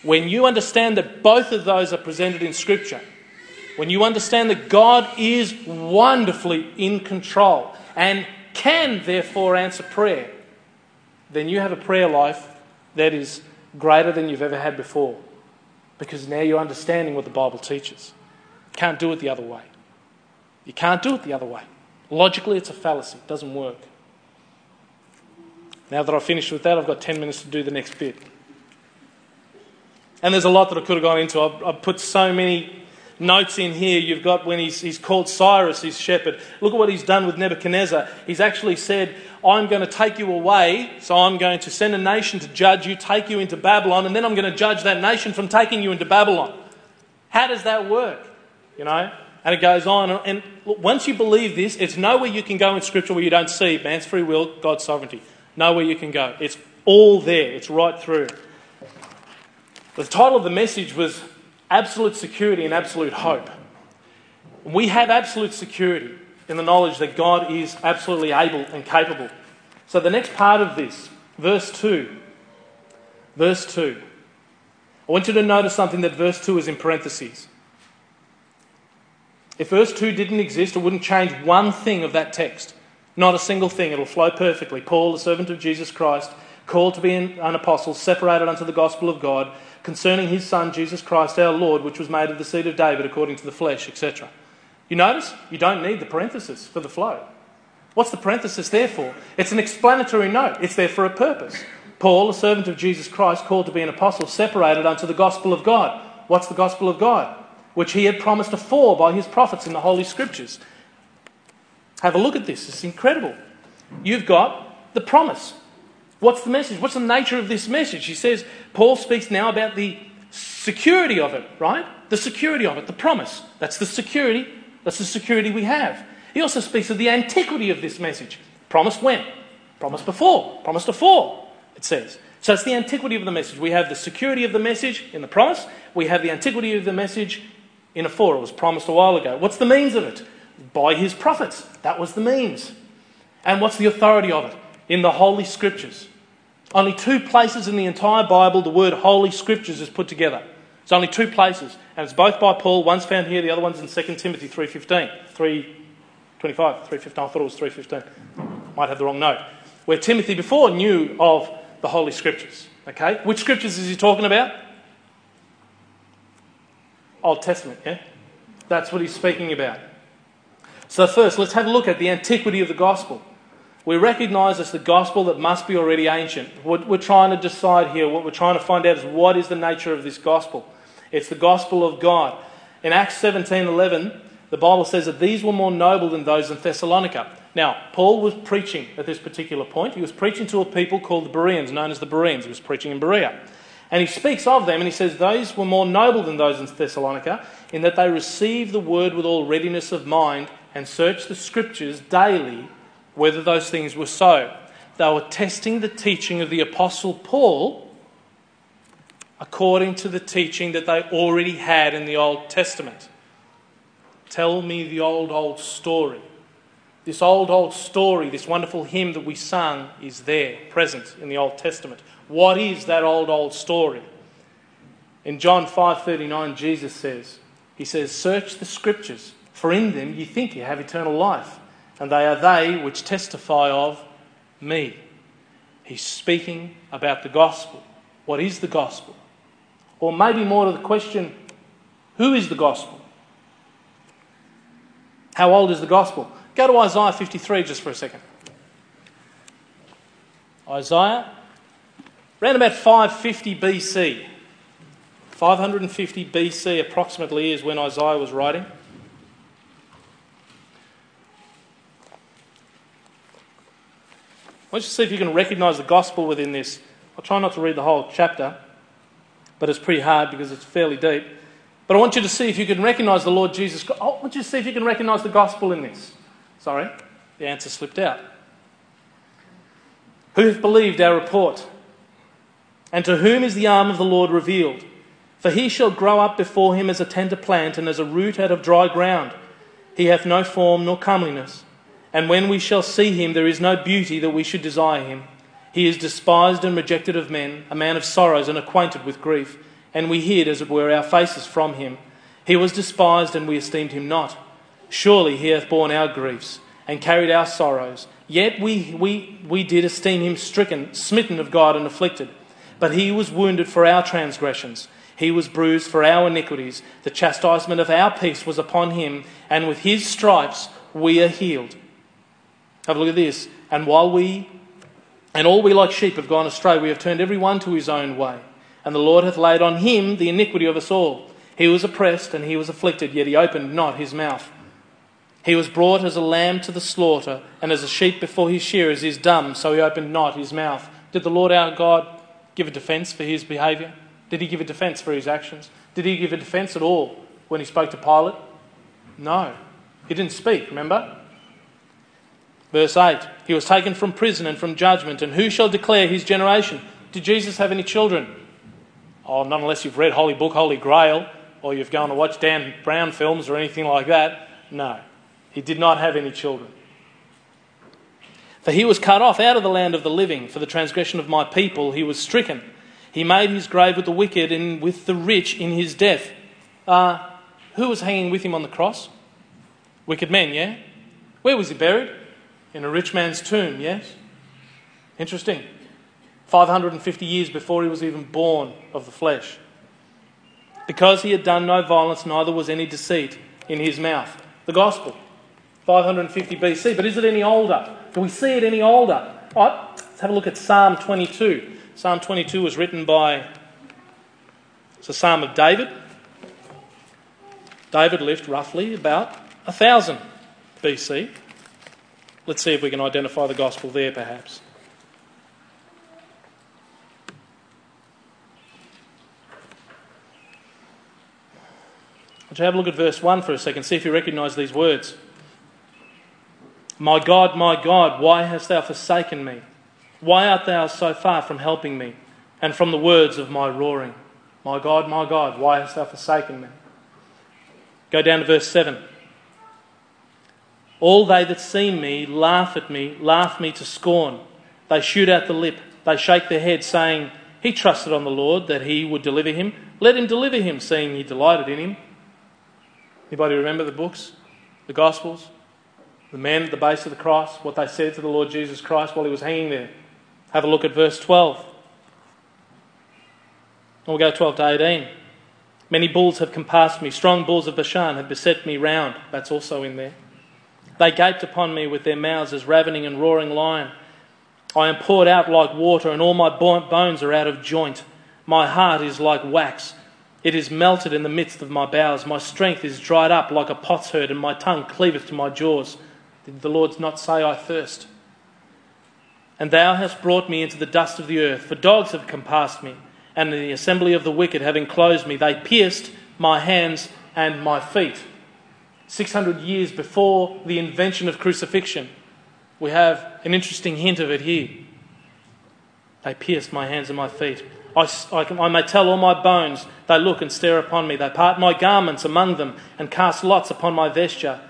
When you understand that both of those are presented in Scripture, when you understand that God is wonderfully in control and can therefore answer prayer, then you have a prayer life that is greater than you've ever had before. Because now you're understanding what the Bible teaches. Can't do it the other way. You can't do it the other way. Logically, it's a fallacy. It doesn't work. Now that I've finished with that, I've got 10 minutes to do the next bit. And there's a lot that I could have gone into. I've, I've put so many notes in here, you've got when he's, he's called Cyrus his shepherd. Look at what he's done with Nebuchadnezzar. He's actually said, I'm going to take you away, so I'm going to send a nation to judge you, take you into Babylon, and then I'm going to judge that nation from taking you into Babylon. How does that work? You know? And it goes on. And once you believe this, it's nowhere you can go in Scripture where you don't see man's free will, God's sovereignty. Nowhere you can go. It's all there, it's right through. The title of the message was Absolute Security and Absolute Hope. We have absolute security in the knowledge that God is absolutely able and capable. So, the next part of this, verse 2, verse 2, I want you to notice something that verse 2 is in parentheses. If verse 2 didn't exist, it wouldn't change one thing of that text. Not a single thing. It'll flow perfectly. Paul, the servant of Jesus Christ, called to be an apostle, separated unto the gospel of God, concerning his Son, Jesus Christ our Lord, which was made of the seed of David according to the flesh, etc. You notice? You don't need the parenthesis for the flow. What's the parenthesis there for? It's an explanatory note, it's there for a purpose. Paul, a servant of Jesus Christ, called to be an apostle, separated unto the gospel of God. What's the gospel of God? which he had promised afore by his prophets in the Holy Scriptures. Have a look at this, it's incredible. You've got the promise. What's the message? What's the nature of this message? He says, Paul speaks now about the security of it, right? The security of it, the promise. That's the security. That's the security we have. He also speaks of the antiquity of this message. Promised when? Promised before. Promised afore, it says. So it's the antiquity of the message. We have the security of the message in the promise. We have the antiquity of the message in a four. It was promised a while ago. What's the means of it? By his prophets. That was the means. And what's the authority of it? In the Holy Scriptures. Only two places in the entire Bible the word Holy Scriptures is put together. It's only two places, and it's both by Paul. One's found here, the other one's in 2 Timothy 3.15. 3.25, 3.15. I thought it was 3.15. Might have the wrong note. Where Timothy before knew of the Holy Scriptures. Okay? Which scriptures is he talking about? Old Testament, yeah? That's what he's speaking about. So, first, let's have a look at the antiquity of the gospel. We recognize it's the gospel that must be already ancient. What we're trying to decide here, what we're trying to find out is what is the nature of this gospel. It's the gospel of God. In Acts 17 11, the Bible says that these were more noble than those in Thessalonica. Now, Paul was preaching at this particular point. He was preaching to a people called the Bereans, known as the Bereans. He was preaching in Berea. And he speaks of them and he says, Those were more noble than those in Thessalonica, in that they received the word with all readiness of mind and searched the scriptures daily whether those things were so. They were testing the teaching of the Apostle Paul according to the teaching that they already had in the Old Testament. Tell me the old, old story. This old, old story, this wonderful hymn that we sung, is there, present in the Old Testament. What is that old, old story? In John 5:39 Jesus says, he says, "Search the scriptures, for in them you think you have eternal life, and they are they which testify of me." He's speaking about the gospel. What is the gospel? Or maybe more to the question, who is the gospel? How old is the gospel? Go to Isaiah 53 just for a second. Isaiah Around about 550 BC, 550 BC approximately is when Isaiah was writing. I want you to see if you can recognize the gospel within this. I'll try not to read the whole chapter, but it's pretty hard because it's fairly deep. But I want you to see if you can recognize the Lord Jesus. Christ. Oh, I want you to see if you can recognize the gospel in this. Sorry, the answer slipped out. Who have believed our report? And to whom is the arm of the Lord revealed? For he shall grow up before him as a tender plant and as a root out of dry ground. He hath no form nor comeliness. And when we shall see him, there is no beauty that we should desire him. He is despised and rejected of men, a man of sorrows and acquainted with grief. And we hid, as it were, our faces from him. He was despised, and we esteemed him not. Surely he hath borne our griefs and carried our sorrows. Yet we, we, we did esteem him stricken, smitten of God, and afflicted. But he was wounded for our transgressions, he was bruised for our iniquities. The chastisement of our peace was upon him, and with his stripes we are healed. Have a look at this. And while we, and all we like sheep have gone astray, we have turned every one to his own way. And the Lord hath laid on him the iniquity of us all. He was oppressed and he was afflicted, yet he opened not his mouth. He was brought as a lamb to the slaughter, and as a sheep before his shearers is dumb, so he opened not his mouth. Did the Lord our God give a defence for his behaviour? Did he give a defence for his actions? Did he give a defence at all when he spoke to Pilate? No. He didn't speak, remember? Verse 8 He was taken from prison and from judgment, and who shall declare his generation? Did Jesus have any children? Oh, not unless you've read Holy Blood, Holy Grail, or you've gone to watch Dan Brown films or anything like that. No. He did not have any children. For he was cut off out of the land of the living. For the transgression of my people he was stricken. He made his grave with the wicked and with the rich in his death. Uh, who was hanging with him on the cross? Wicked men, yeah? Where was he buried? In a rich man's tomb, yes? Interesting. 550 years before he was even born of the flesh. Because he had done no violence, neither was any deceit in his mouth. The gospel. 550 BC. But is it any older? Do we see it any older? All right, let's have a look at Psalm 22. Psalm 22 was written by, it's a psalm of David. David lived roughly about 1000 BC. Let's see if we can identify the gospel there perhaps. Would you have a look at verse 1 for a second? See if you recognise these words. My God, my God, why hast thou forsaken me? Why art thou so far from helping me and from the words of my roaring? My God, my God, why hast thou forsaken me? Go down to verse 7. All they that see me laugh at me, laugh me to scorn. They shoot out the lip, they shake their head, saying, He trusted on the Lord that he would deliver him. Let him deliver him, seeing he delighted in him. Anybody remember the books, the Gospels? the men at the base of the cross, what they said to the Lord Jesus Christ while he was hanging there. Have a look at verse 12. We'll go 12 to 18. Many bulls have compassed me, strong bulls of Bashan have beset me round. That's also in there. They gaped upon me with their mouths as ravening and roaring lion. I am poured out like water, and all my bones are out of joint. My heart is like wax. It is melted in the midst of my bowels. My strength is dried up like a potsherd, and my tongue cleaveth to my jaws. Did the Lord not say, I thirst? And thou hast brought me into the dust of the earth, for dogs have compassed me, and in the assembly of the wicked have enclosed me. They pierced my hands and my feet. 600 years before the invention of crucifixion, we have an interesting hint of it here. They pierced my hands and my feet. I, I, can, I, may tell all my bones, they look and stare upon me. They part my garments among them and cast lots upon my vesture.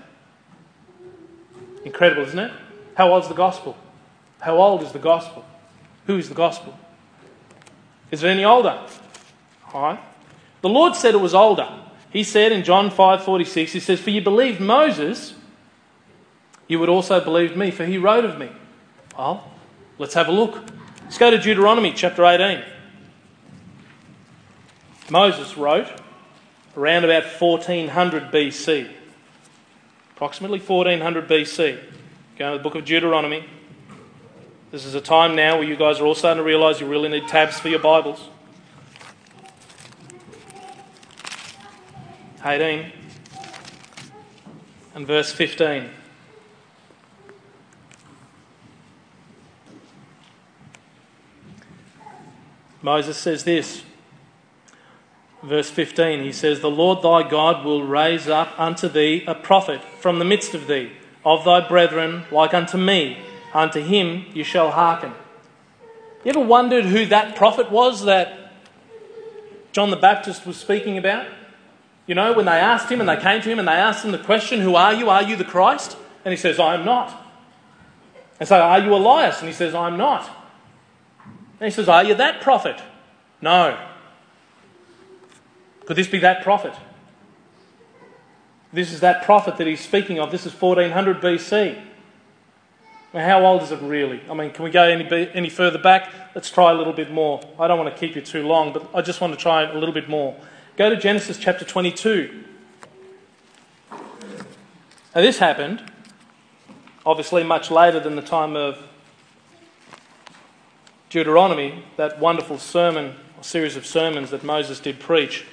Incredible, isn't it? How old is the gospel? How old is the gospel? Who is the gospel? Is it any older? All right. The Lord said it was older. He said in John 5:46, he says, "For you believed Moses, you would also believe me, for he wrote of me." Well, let's have a look. Let's go to Deuteronomy chapter 18. Moses wrote around about 1400 BC approximately 1400 BC. Go to the book of Deuteronomy. This is a time now where you guys are all starting to realize you really need tabs for your Bibles. 18 and verse 15. Moses says this verse 15, he says, The Lord thy God will raise up unto thee a prophet from the midst of thee, of thy brethren, like unto me. Unto him you shall hearken. You ever wondered who that prophet was that John the Baptist was speaking about? You know, when they asked him and they came to him and they asked him the question, Who are you? Are you the Christ? And he says, I am not. And so, Are you Elias? And he says, I am not. And he says, Are you that prophet? No. Could this be that prophet? This is that prophet that he's speaking of. This is 1400 BC. Now, how old is it really? I mean, can we go any, any further back? Let's try a little bit more. I don't want to keep you too long, but I just want to try a little bit more. Go to Genesis chapter 22. Now, this happened, obviously, much later than the time of Deuteronomy, that wonderful sermon, or series of sermons that Moses did preach.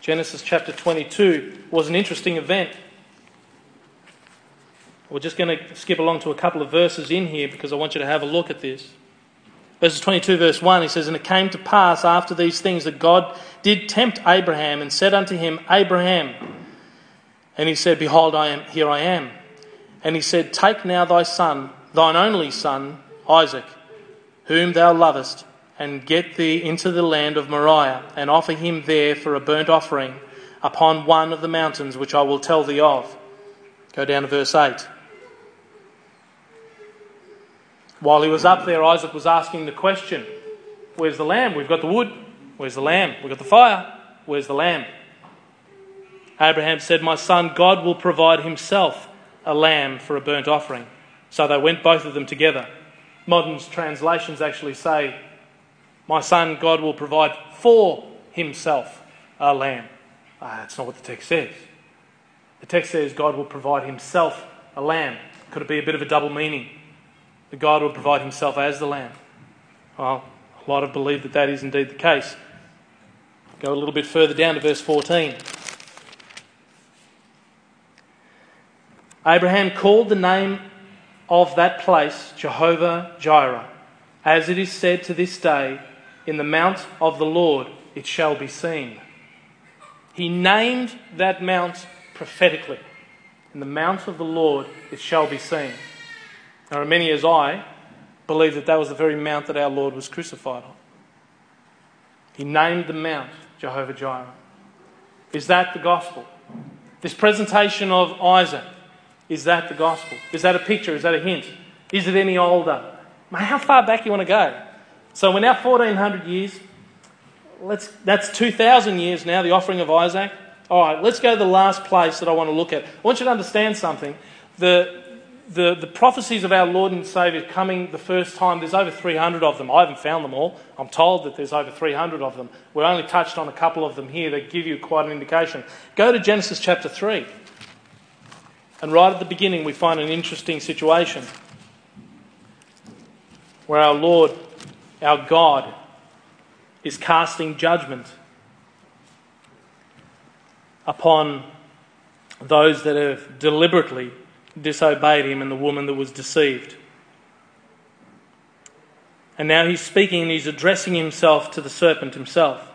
Genesis chapter 22 was an interesting event. We're just going to skip along to a couple of verses in here because I want you to have a look at this. Verses 22, verse 1, he says, And it came to pass after these things that God did tempt Abraham and said unto him, Abraham. And he said, Behold, I am, here I am. And he said, Take now thy son, thine only son, Isaac, whom thou lovest, and get thee into the land of Moriah, and offer him there for a burnt offering upon one of the mountains which I will tell thee of. Go down to verse 8. While he was up there, Isaac was asking the question Where's the lamb? We've got the wood. Where's the lamb? We've got the fire. Where's the lamb? Abraham said, My son, God will provide himself a lamb for a burnt offering. So they went both of them together. Modern translations actually say, My son, God will provide for himself a lamb. Ah, that's not what the text says. The text says God will provide himself a lamb. Could it be a bit of a double meaning? That God will provide himself as the lamb? Well, a lot have believed that that is indeed the case. Go a little bit further down to verse 14. Abraham called the name of that place Jehovah Jireh. As it is said to this day, in the mount of the Lord it shall be seen. He named that mount prophetically. In the mount of the Lord it shall be seen. There are many as I believe that that was the very mount that our Lord was crucified on. He named the mount Jehovah Jireh. Is that the gospel? This presentation of Isaac is that the gospel? Is that a picture? Is that a hint? Is it any older? How far back you want to go? So we're now 1400 years. Let's, that's 2,000 years now, the offering of Isaac. All right, let's go to the last place that I want to look at. I want you to understand something. The, the, the prophecies of our Lord and Saviour coming the first time, there's over 300 of them. I haven't found them all. I'm told that there's over 300 of them. We're only touched on a couple of them here that give you quite an indication. Go to Genesis chapter 3. And right at the beginning, we find an interesting situation where our Lord, our God, is casting judgment upon those that have deliberately disobeyed him and the woman that was deceived. And now he's speaking and he's addressing himself to the serpent himself.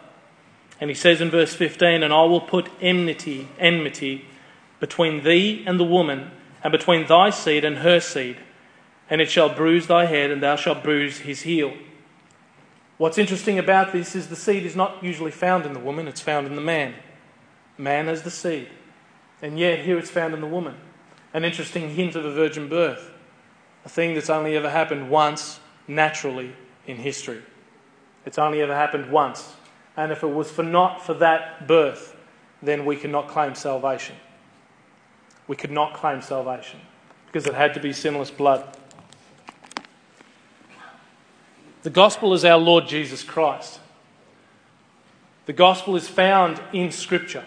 And he says in verse 15, And I will put enmity, enmity between thee and the woman, and between thy seed and her seed, and it shall bruise thy head, and thou shalt bruise his heel. What's interesting about this is the seed is not usually found in the woman, it's found in the man. Man as the seed. And yet, here it's found in the woman. An interesting hint of a virgin birth. A thing that's only ever happened once naturally in history. It's only ever happened once. And if it was for not for that birth, then we cannot claim salvation we could not claim salvation because it had to be sinless blood. The gospel is our Lord Jesus Christ. The gospel is found in Scripture.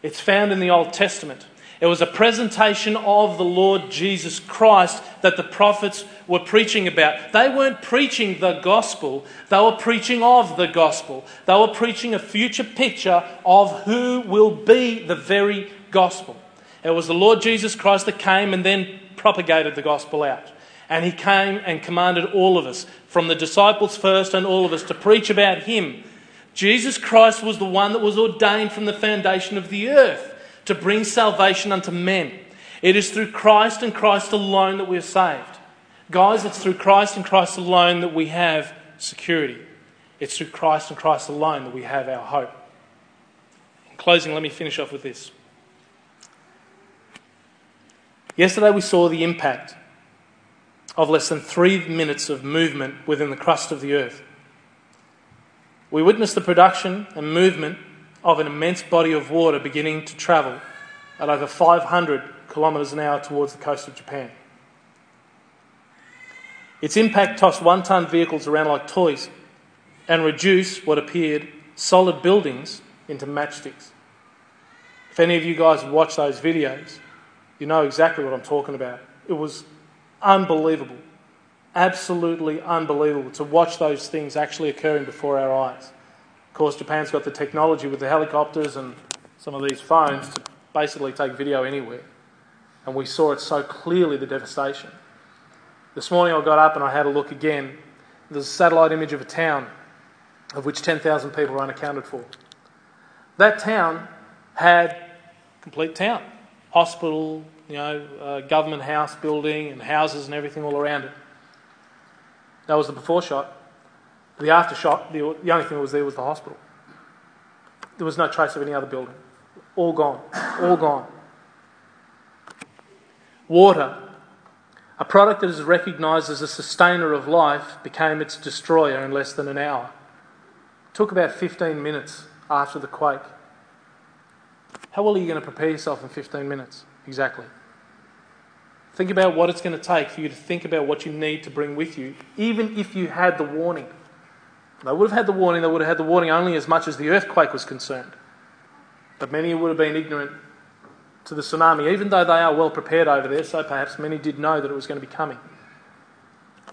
It's found in the Old Testament. It was a presentation of the Lord Jesus Christ that the prophets were preaching about. They weren't preaching the gospel, they were preaching of the gospel. They were preaching a future picture of who will be the very gospel. It was the Lord Jesus Christ that came and then propagated the gospel out. And he came and commanded all of us, from the disciples first and all of us, to preach about him. Jesus Christ was the one that was ordained from the foundation of the earth to bring salvation unto men. It is through Christ and Christ alone that we are saved. Guys, it's through Christ and Christ alone that we have security. It's through Christ and Christ alone that we have our hope. In closing, let me finish off with this. Yesterday we saw the impact of less than three minutes of movement within the crust of the earth. We witnessed the production and movement of an immense body of water beginning to travel at over 500 kilometres an hour towards the coast of Japan. Its impact tossed one ton vehicles around like toys and reduced what appeared solid buildings into matchsticks. If any of you guys watch those videos, you know exactly what I'm talking about. It was unbelievable, absolutely unbelievable to watch those things actually occurring before our eyes. Of course, Japan's got the technology with the helicopters and some of these phones to basically take video anywhere. And we saw it so clearly the devastation. This morning I got up and I had a look again. There's a satellite image of a town of which 10,000 people are unaccounted for. That town had complete town, hospital, you know, uh, government house building and houses and everything all around it. That was the before shot. The aftershock, the, the only thing that was there was the hospital. There was no trace of any other building. All gone. All gone. Water, a product that is recognised as a sustainer of life, became its destroyer in less than an hour. It took about 15 minutes after the quake. How well are you going to prepare yourself in 15 minutes? Exactly. Think about what it's going to take for you to think about what you need to bring with you, even if you had the warning. They would have had the warning, they would have had the warning only as much as the earthquake was concerned. But many would have been ignorant to the tsunami, even though they are well prepared over there, so perhaps many did know that it was going to be coming.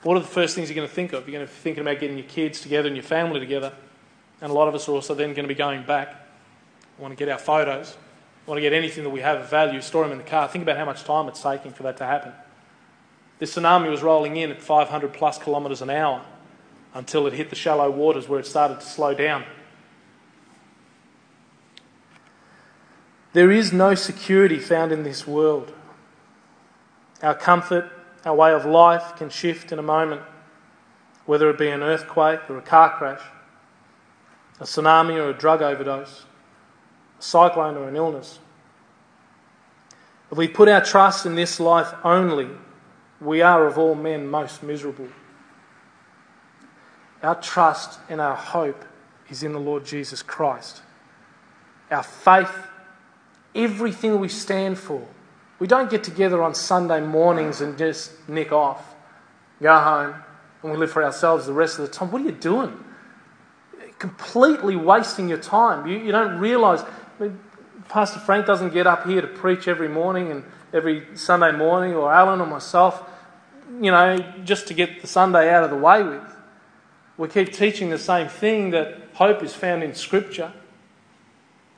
What are the first things you're going to think of? You're going to be thinking about getting your kids together and your family together. And a lot of us are also then going to be going back. We want to get our photos We want to get anything that we have of value, store them in the car. Think about how much time it's taking for that to happen. This tsunami was rolling in at 500 plus kilometres an hour until it hit the shallow waters where it started to slow down. There is no security found in this world. Our comfort, our way of life can shift in a moment, whether it be an earthquake or a car crash, a tsunami or a drug overdose a cyclone or an illness. If we put our trust in this life only, we are of all men most miserable. Our trust and our hope is in the Lord Jesus Christ. Our faith, everything we stand for. We don't get together on Sunday mornings and just nick off, go home, and we live for ourselves the rest of the time. What are you doing? Completely wasting your time. You, you don't realize Pastor Frank doesn't get up here to preach every morning and every Sunday morning, or Alan or myself, you know, just to get the Sunday out of the way with. We keep teaching the same thing that hope is found in Scripture.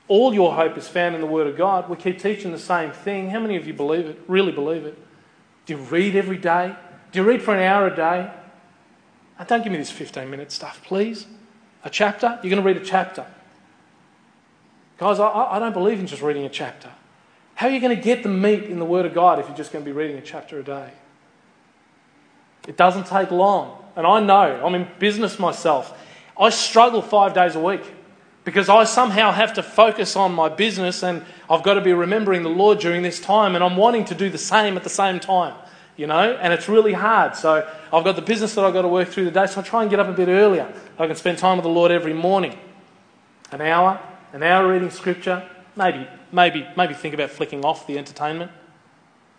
All your hope is found in the Word of God. We keep teaching the same thing. How many of you believe it? Really believe it? Do you read every day? Do you read for an hour a day? Now, don't give me this 15 minute stuff, please. A chapter? You're going to read a chapter. Guys, I, I don't believe in just reading a chapter. How are you going to get the meat in the Word of God if you're just going to be reading a chapter a day? It doesn't take long. And I know, I'm in business myself. I struggle five days a week because I somehow have to focus on my business and I've got to be remembering the Lord during this time and I'm wanting to do the same at the same time, you know, and it's really hard. So I've got the business that I've got to work through the day, so I try and get up a bit earlier. I can spend time with the Lord every morning. An hour, an hour reading scripture, maybe, maybe, maybe think about flicking off the entertainment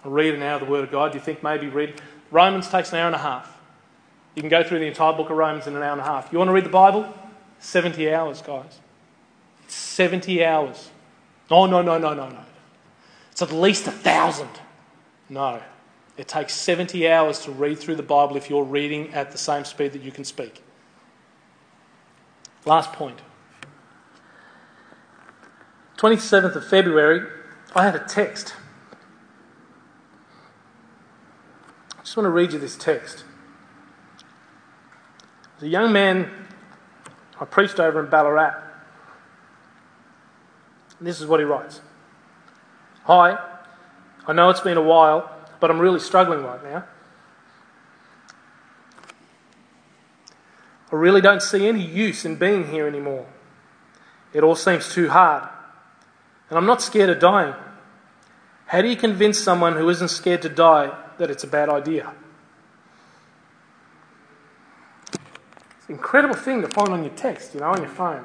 read an hour of the Word of God. Do you think maybe read Romans takes an hour and a half? You can go through the entire book of Romans in an hour and a half. You want to read the Bible? 70 hours, guys. 70 hours. Oh, no, no, no, no, no. It's at least a thousand. No. It takes 70 hours to read through the Bible if you're reading at the same speed that you can speak. Last point. 27th of February, I had a text. I just want to read you this text. A young man I preached over in Ballarat. And this is what he writes Hi, I know it's been a while, but I'm really struggling right now. I really don't see any use in being here anymore. It all seems too hard. And I'm not scared of dying. How do you convince someone who isn't scared to die that it's a bad idea? It's an incredible thing to find on your text, you know, on your phone.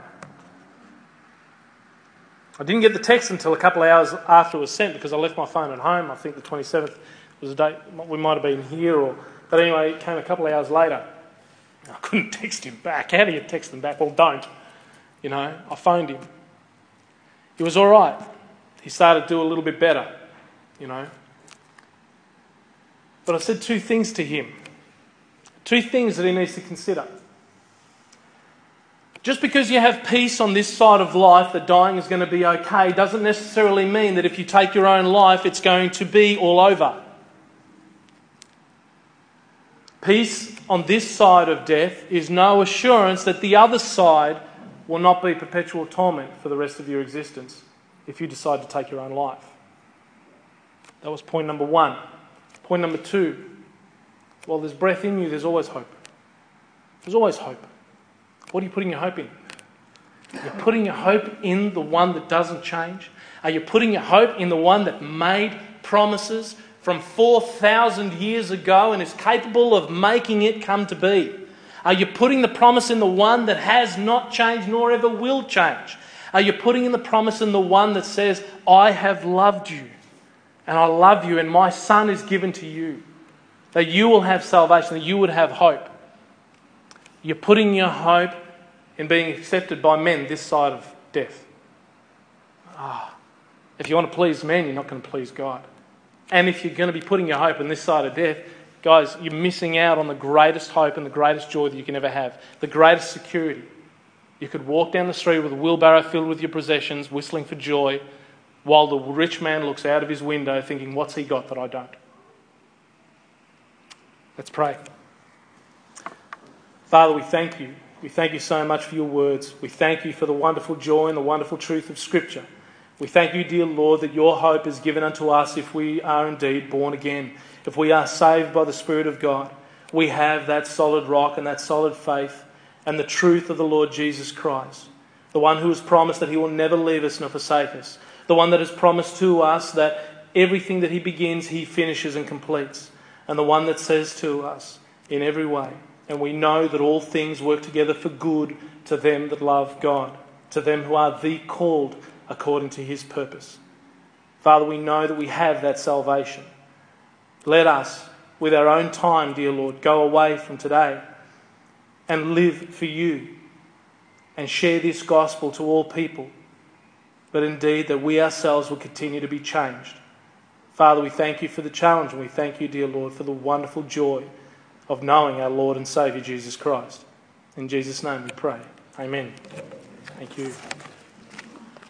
I didn't get the text until a couple of hours after it was sent because I left my phone at home. I think the 27th was the date. We might have been here, or but anyway, it came a couple of hours later. I couldn't [LAUGHS] text him back. How do you text him back? Well, don't. You know, I phoned him. He was all right. He started to do a little bit better, you know. But I said two things to him. Two things that he needs to consider. Just because you have peace on this side of life that dying is going to be okay doesn't necessarily mean that if you take your own life, it's going to be all over. Peace on this side of death is no assurance that the other side will not be perpetual torment for the rest of your existence if you decide to take your own life. That was point number one. Point number two while there's breath in you, there's always hope. There's always hope. What are you putting your hope in? You're putting your hope in the one that doesn't change? Are you putting your hope in the one that made promises from 4,000 years ago and is capable of making it come to be? Are you putting the promise in the one that has not changed nor ever will change? Are you putting in the promise in the one that says, I have loved you and I love you and my son is given to you? That you will have salvation, that you would have hope. You're putting your hope in being accepted by men this side of death. Ah, if you want to please men, you're not going to please God. And if you're going to be putting your hope in this side of death, guys, you're missing out on the greatest hope and the greatest joy that you can ever have, the greatest security. You could walk down the street with a wheelbarrow filled with your possessions, whistling for joy, while the rich man looks out of his window thinking, What's he got that I don't? Let's pray. Father, we thank you. We thank you so much for your words. We thank you for the wonderful joy and the wonderful truth of Scripture. We thank you, dear Lord, that your hope is given unto us if we are indeed born again, if we are saved by the Spirit of God. We have that solid rock and that solid faith and the truth of the Lord Jesus Christ, the one who has promised that he will never leave us nor forsake us, the one that has promised to us that everything that he begins, he finishes and completes, and the one that says to us in every way, and we know that all things work together for good to them that love God, to them who are the called according to his purpose. Father, we know that we have that salvation. Let us, with our own time, dear Lord, go away from today and live for you and share this gospel to all people, but indeed that we ourselves will continue to be changed. Father, we thank you for the challenge and we thank you, dear Lord, for the wonderful joy of knowing our Lord and Saviour Jesus Christ. In Jesus' name we pray. Amen. Thank you.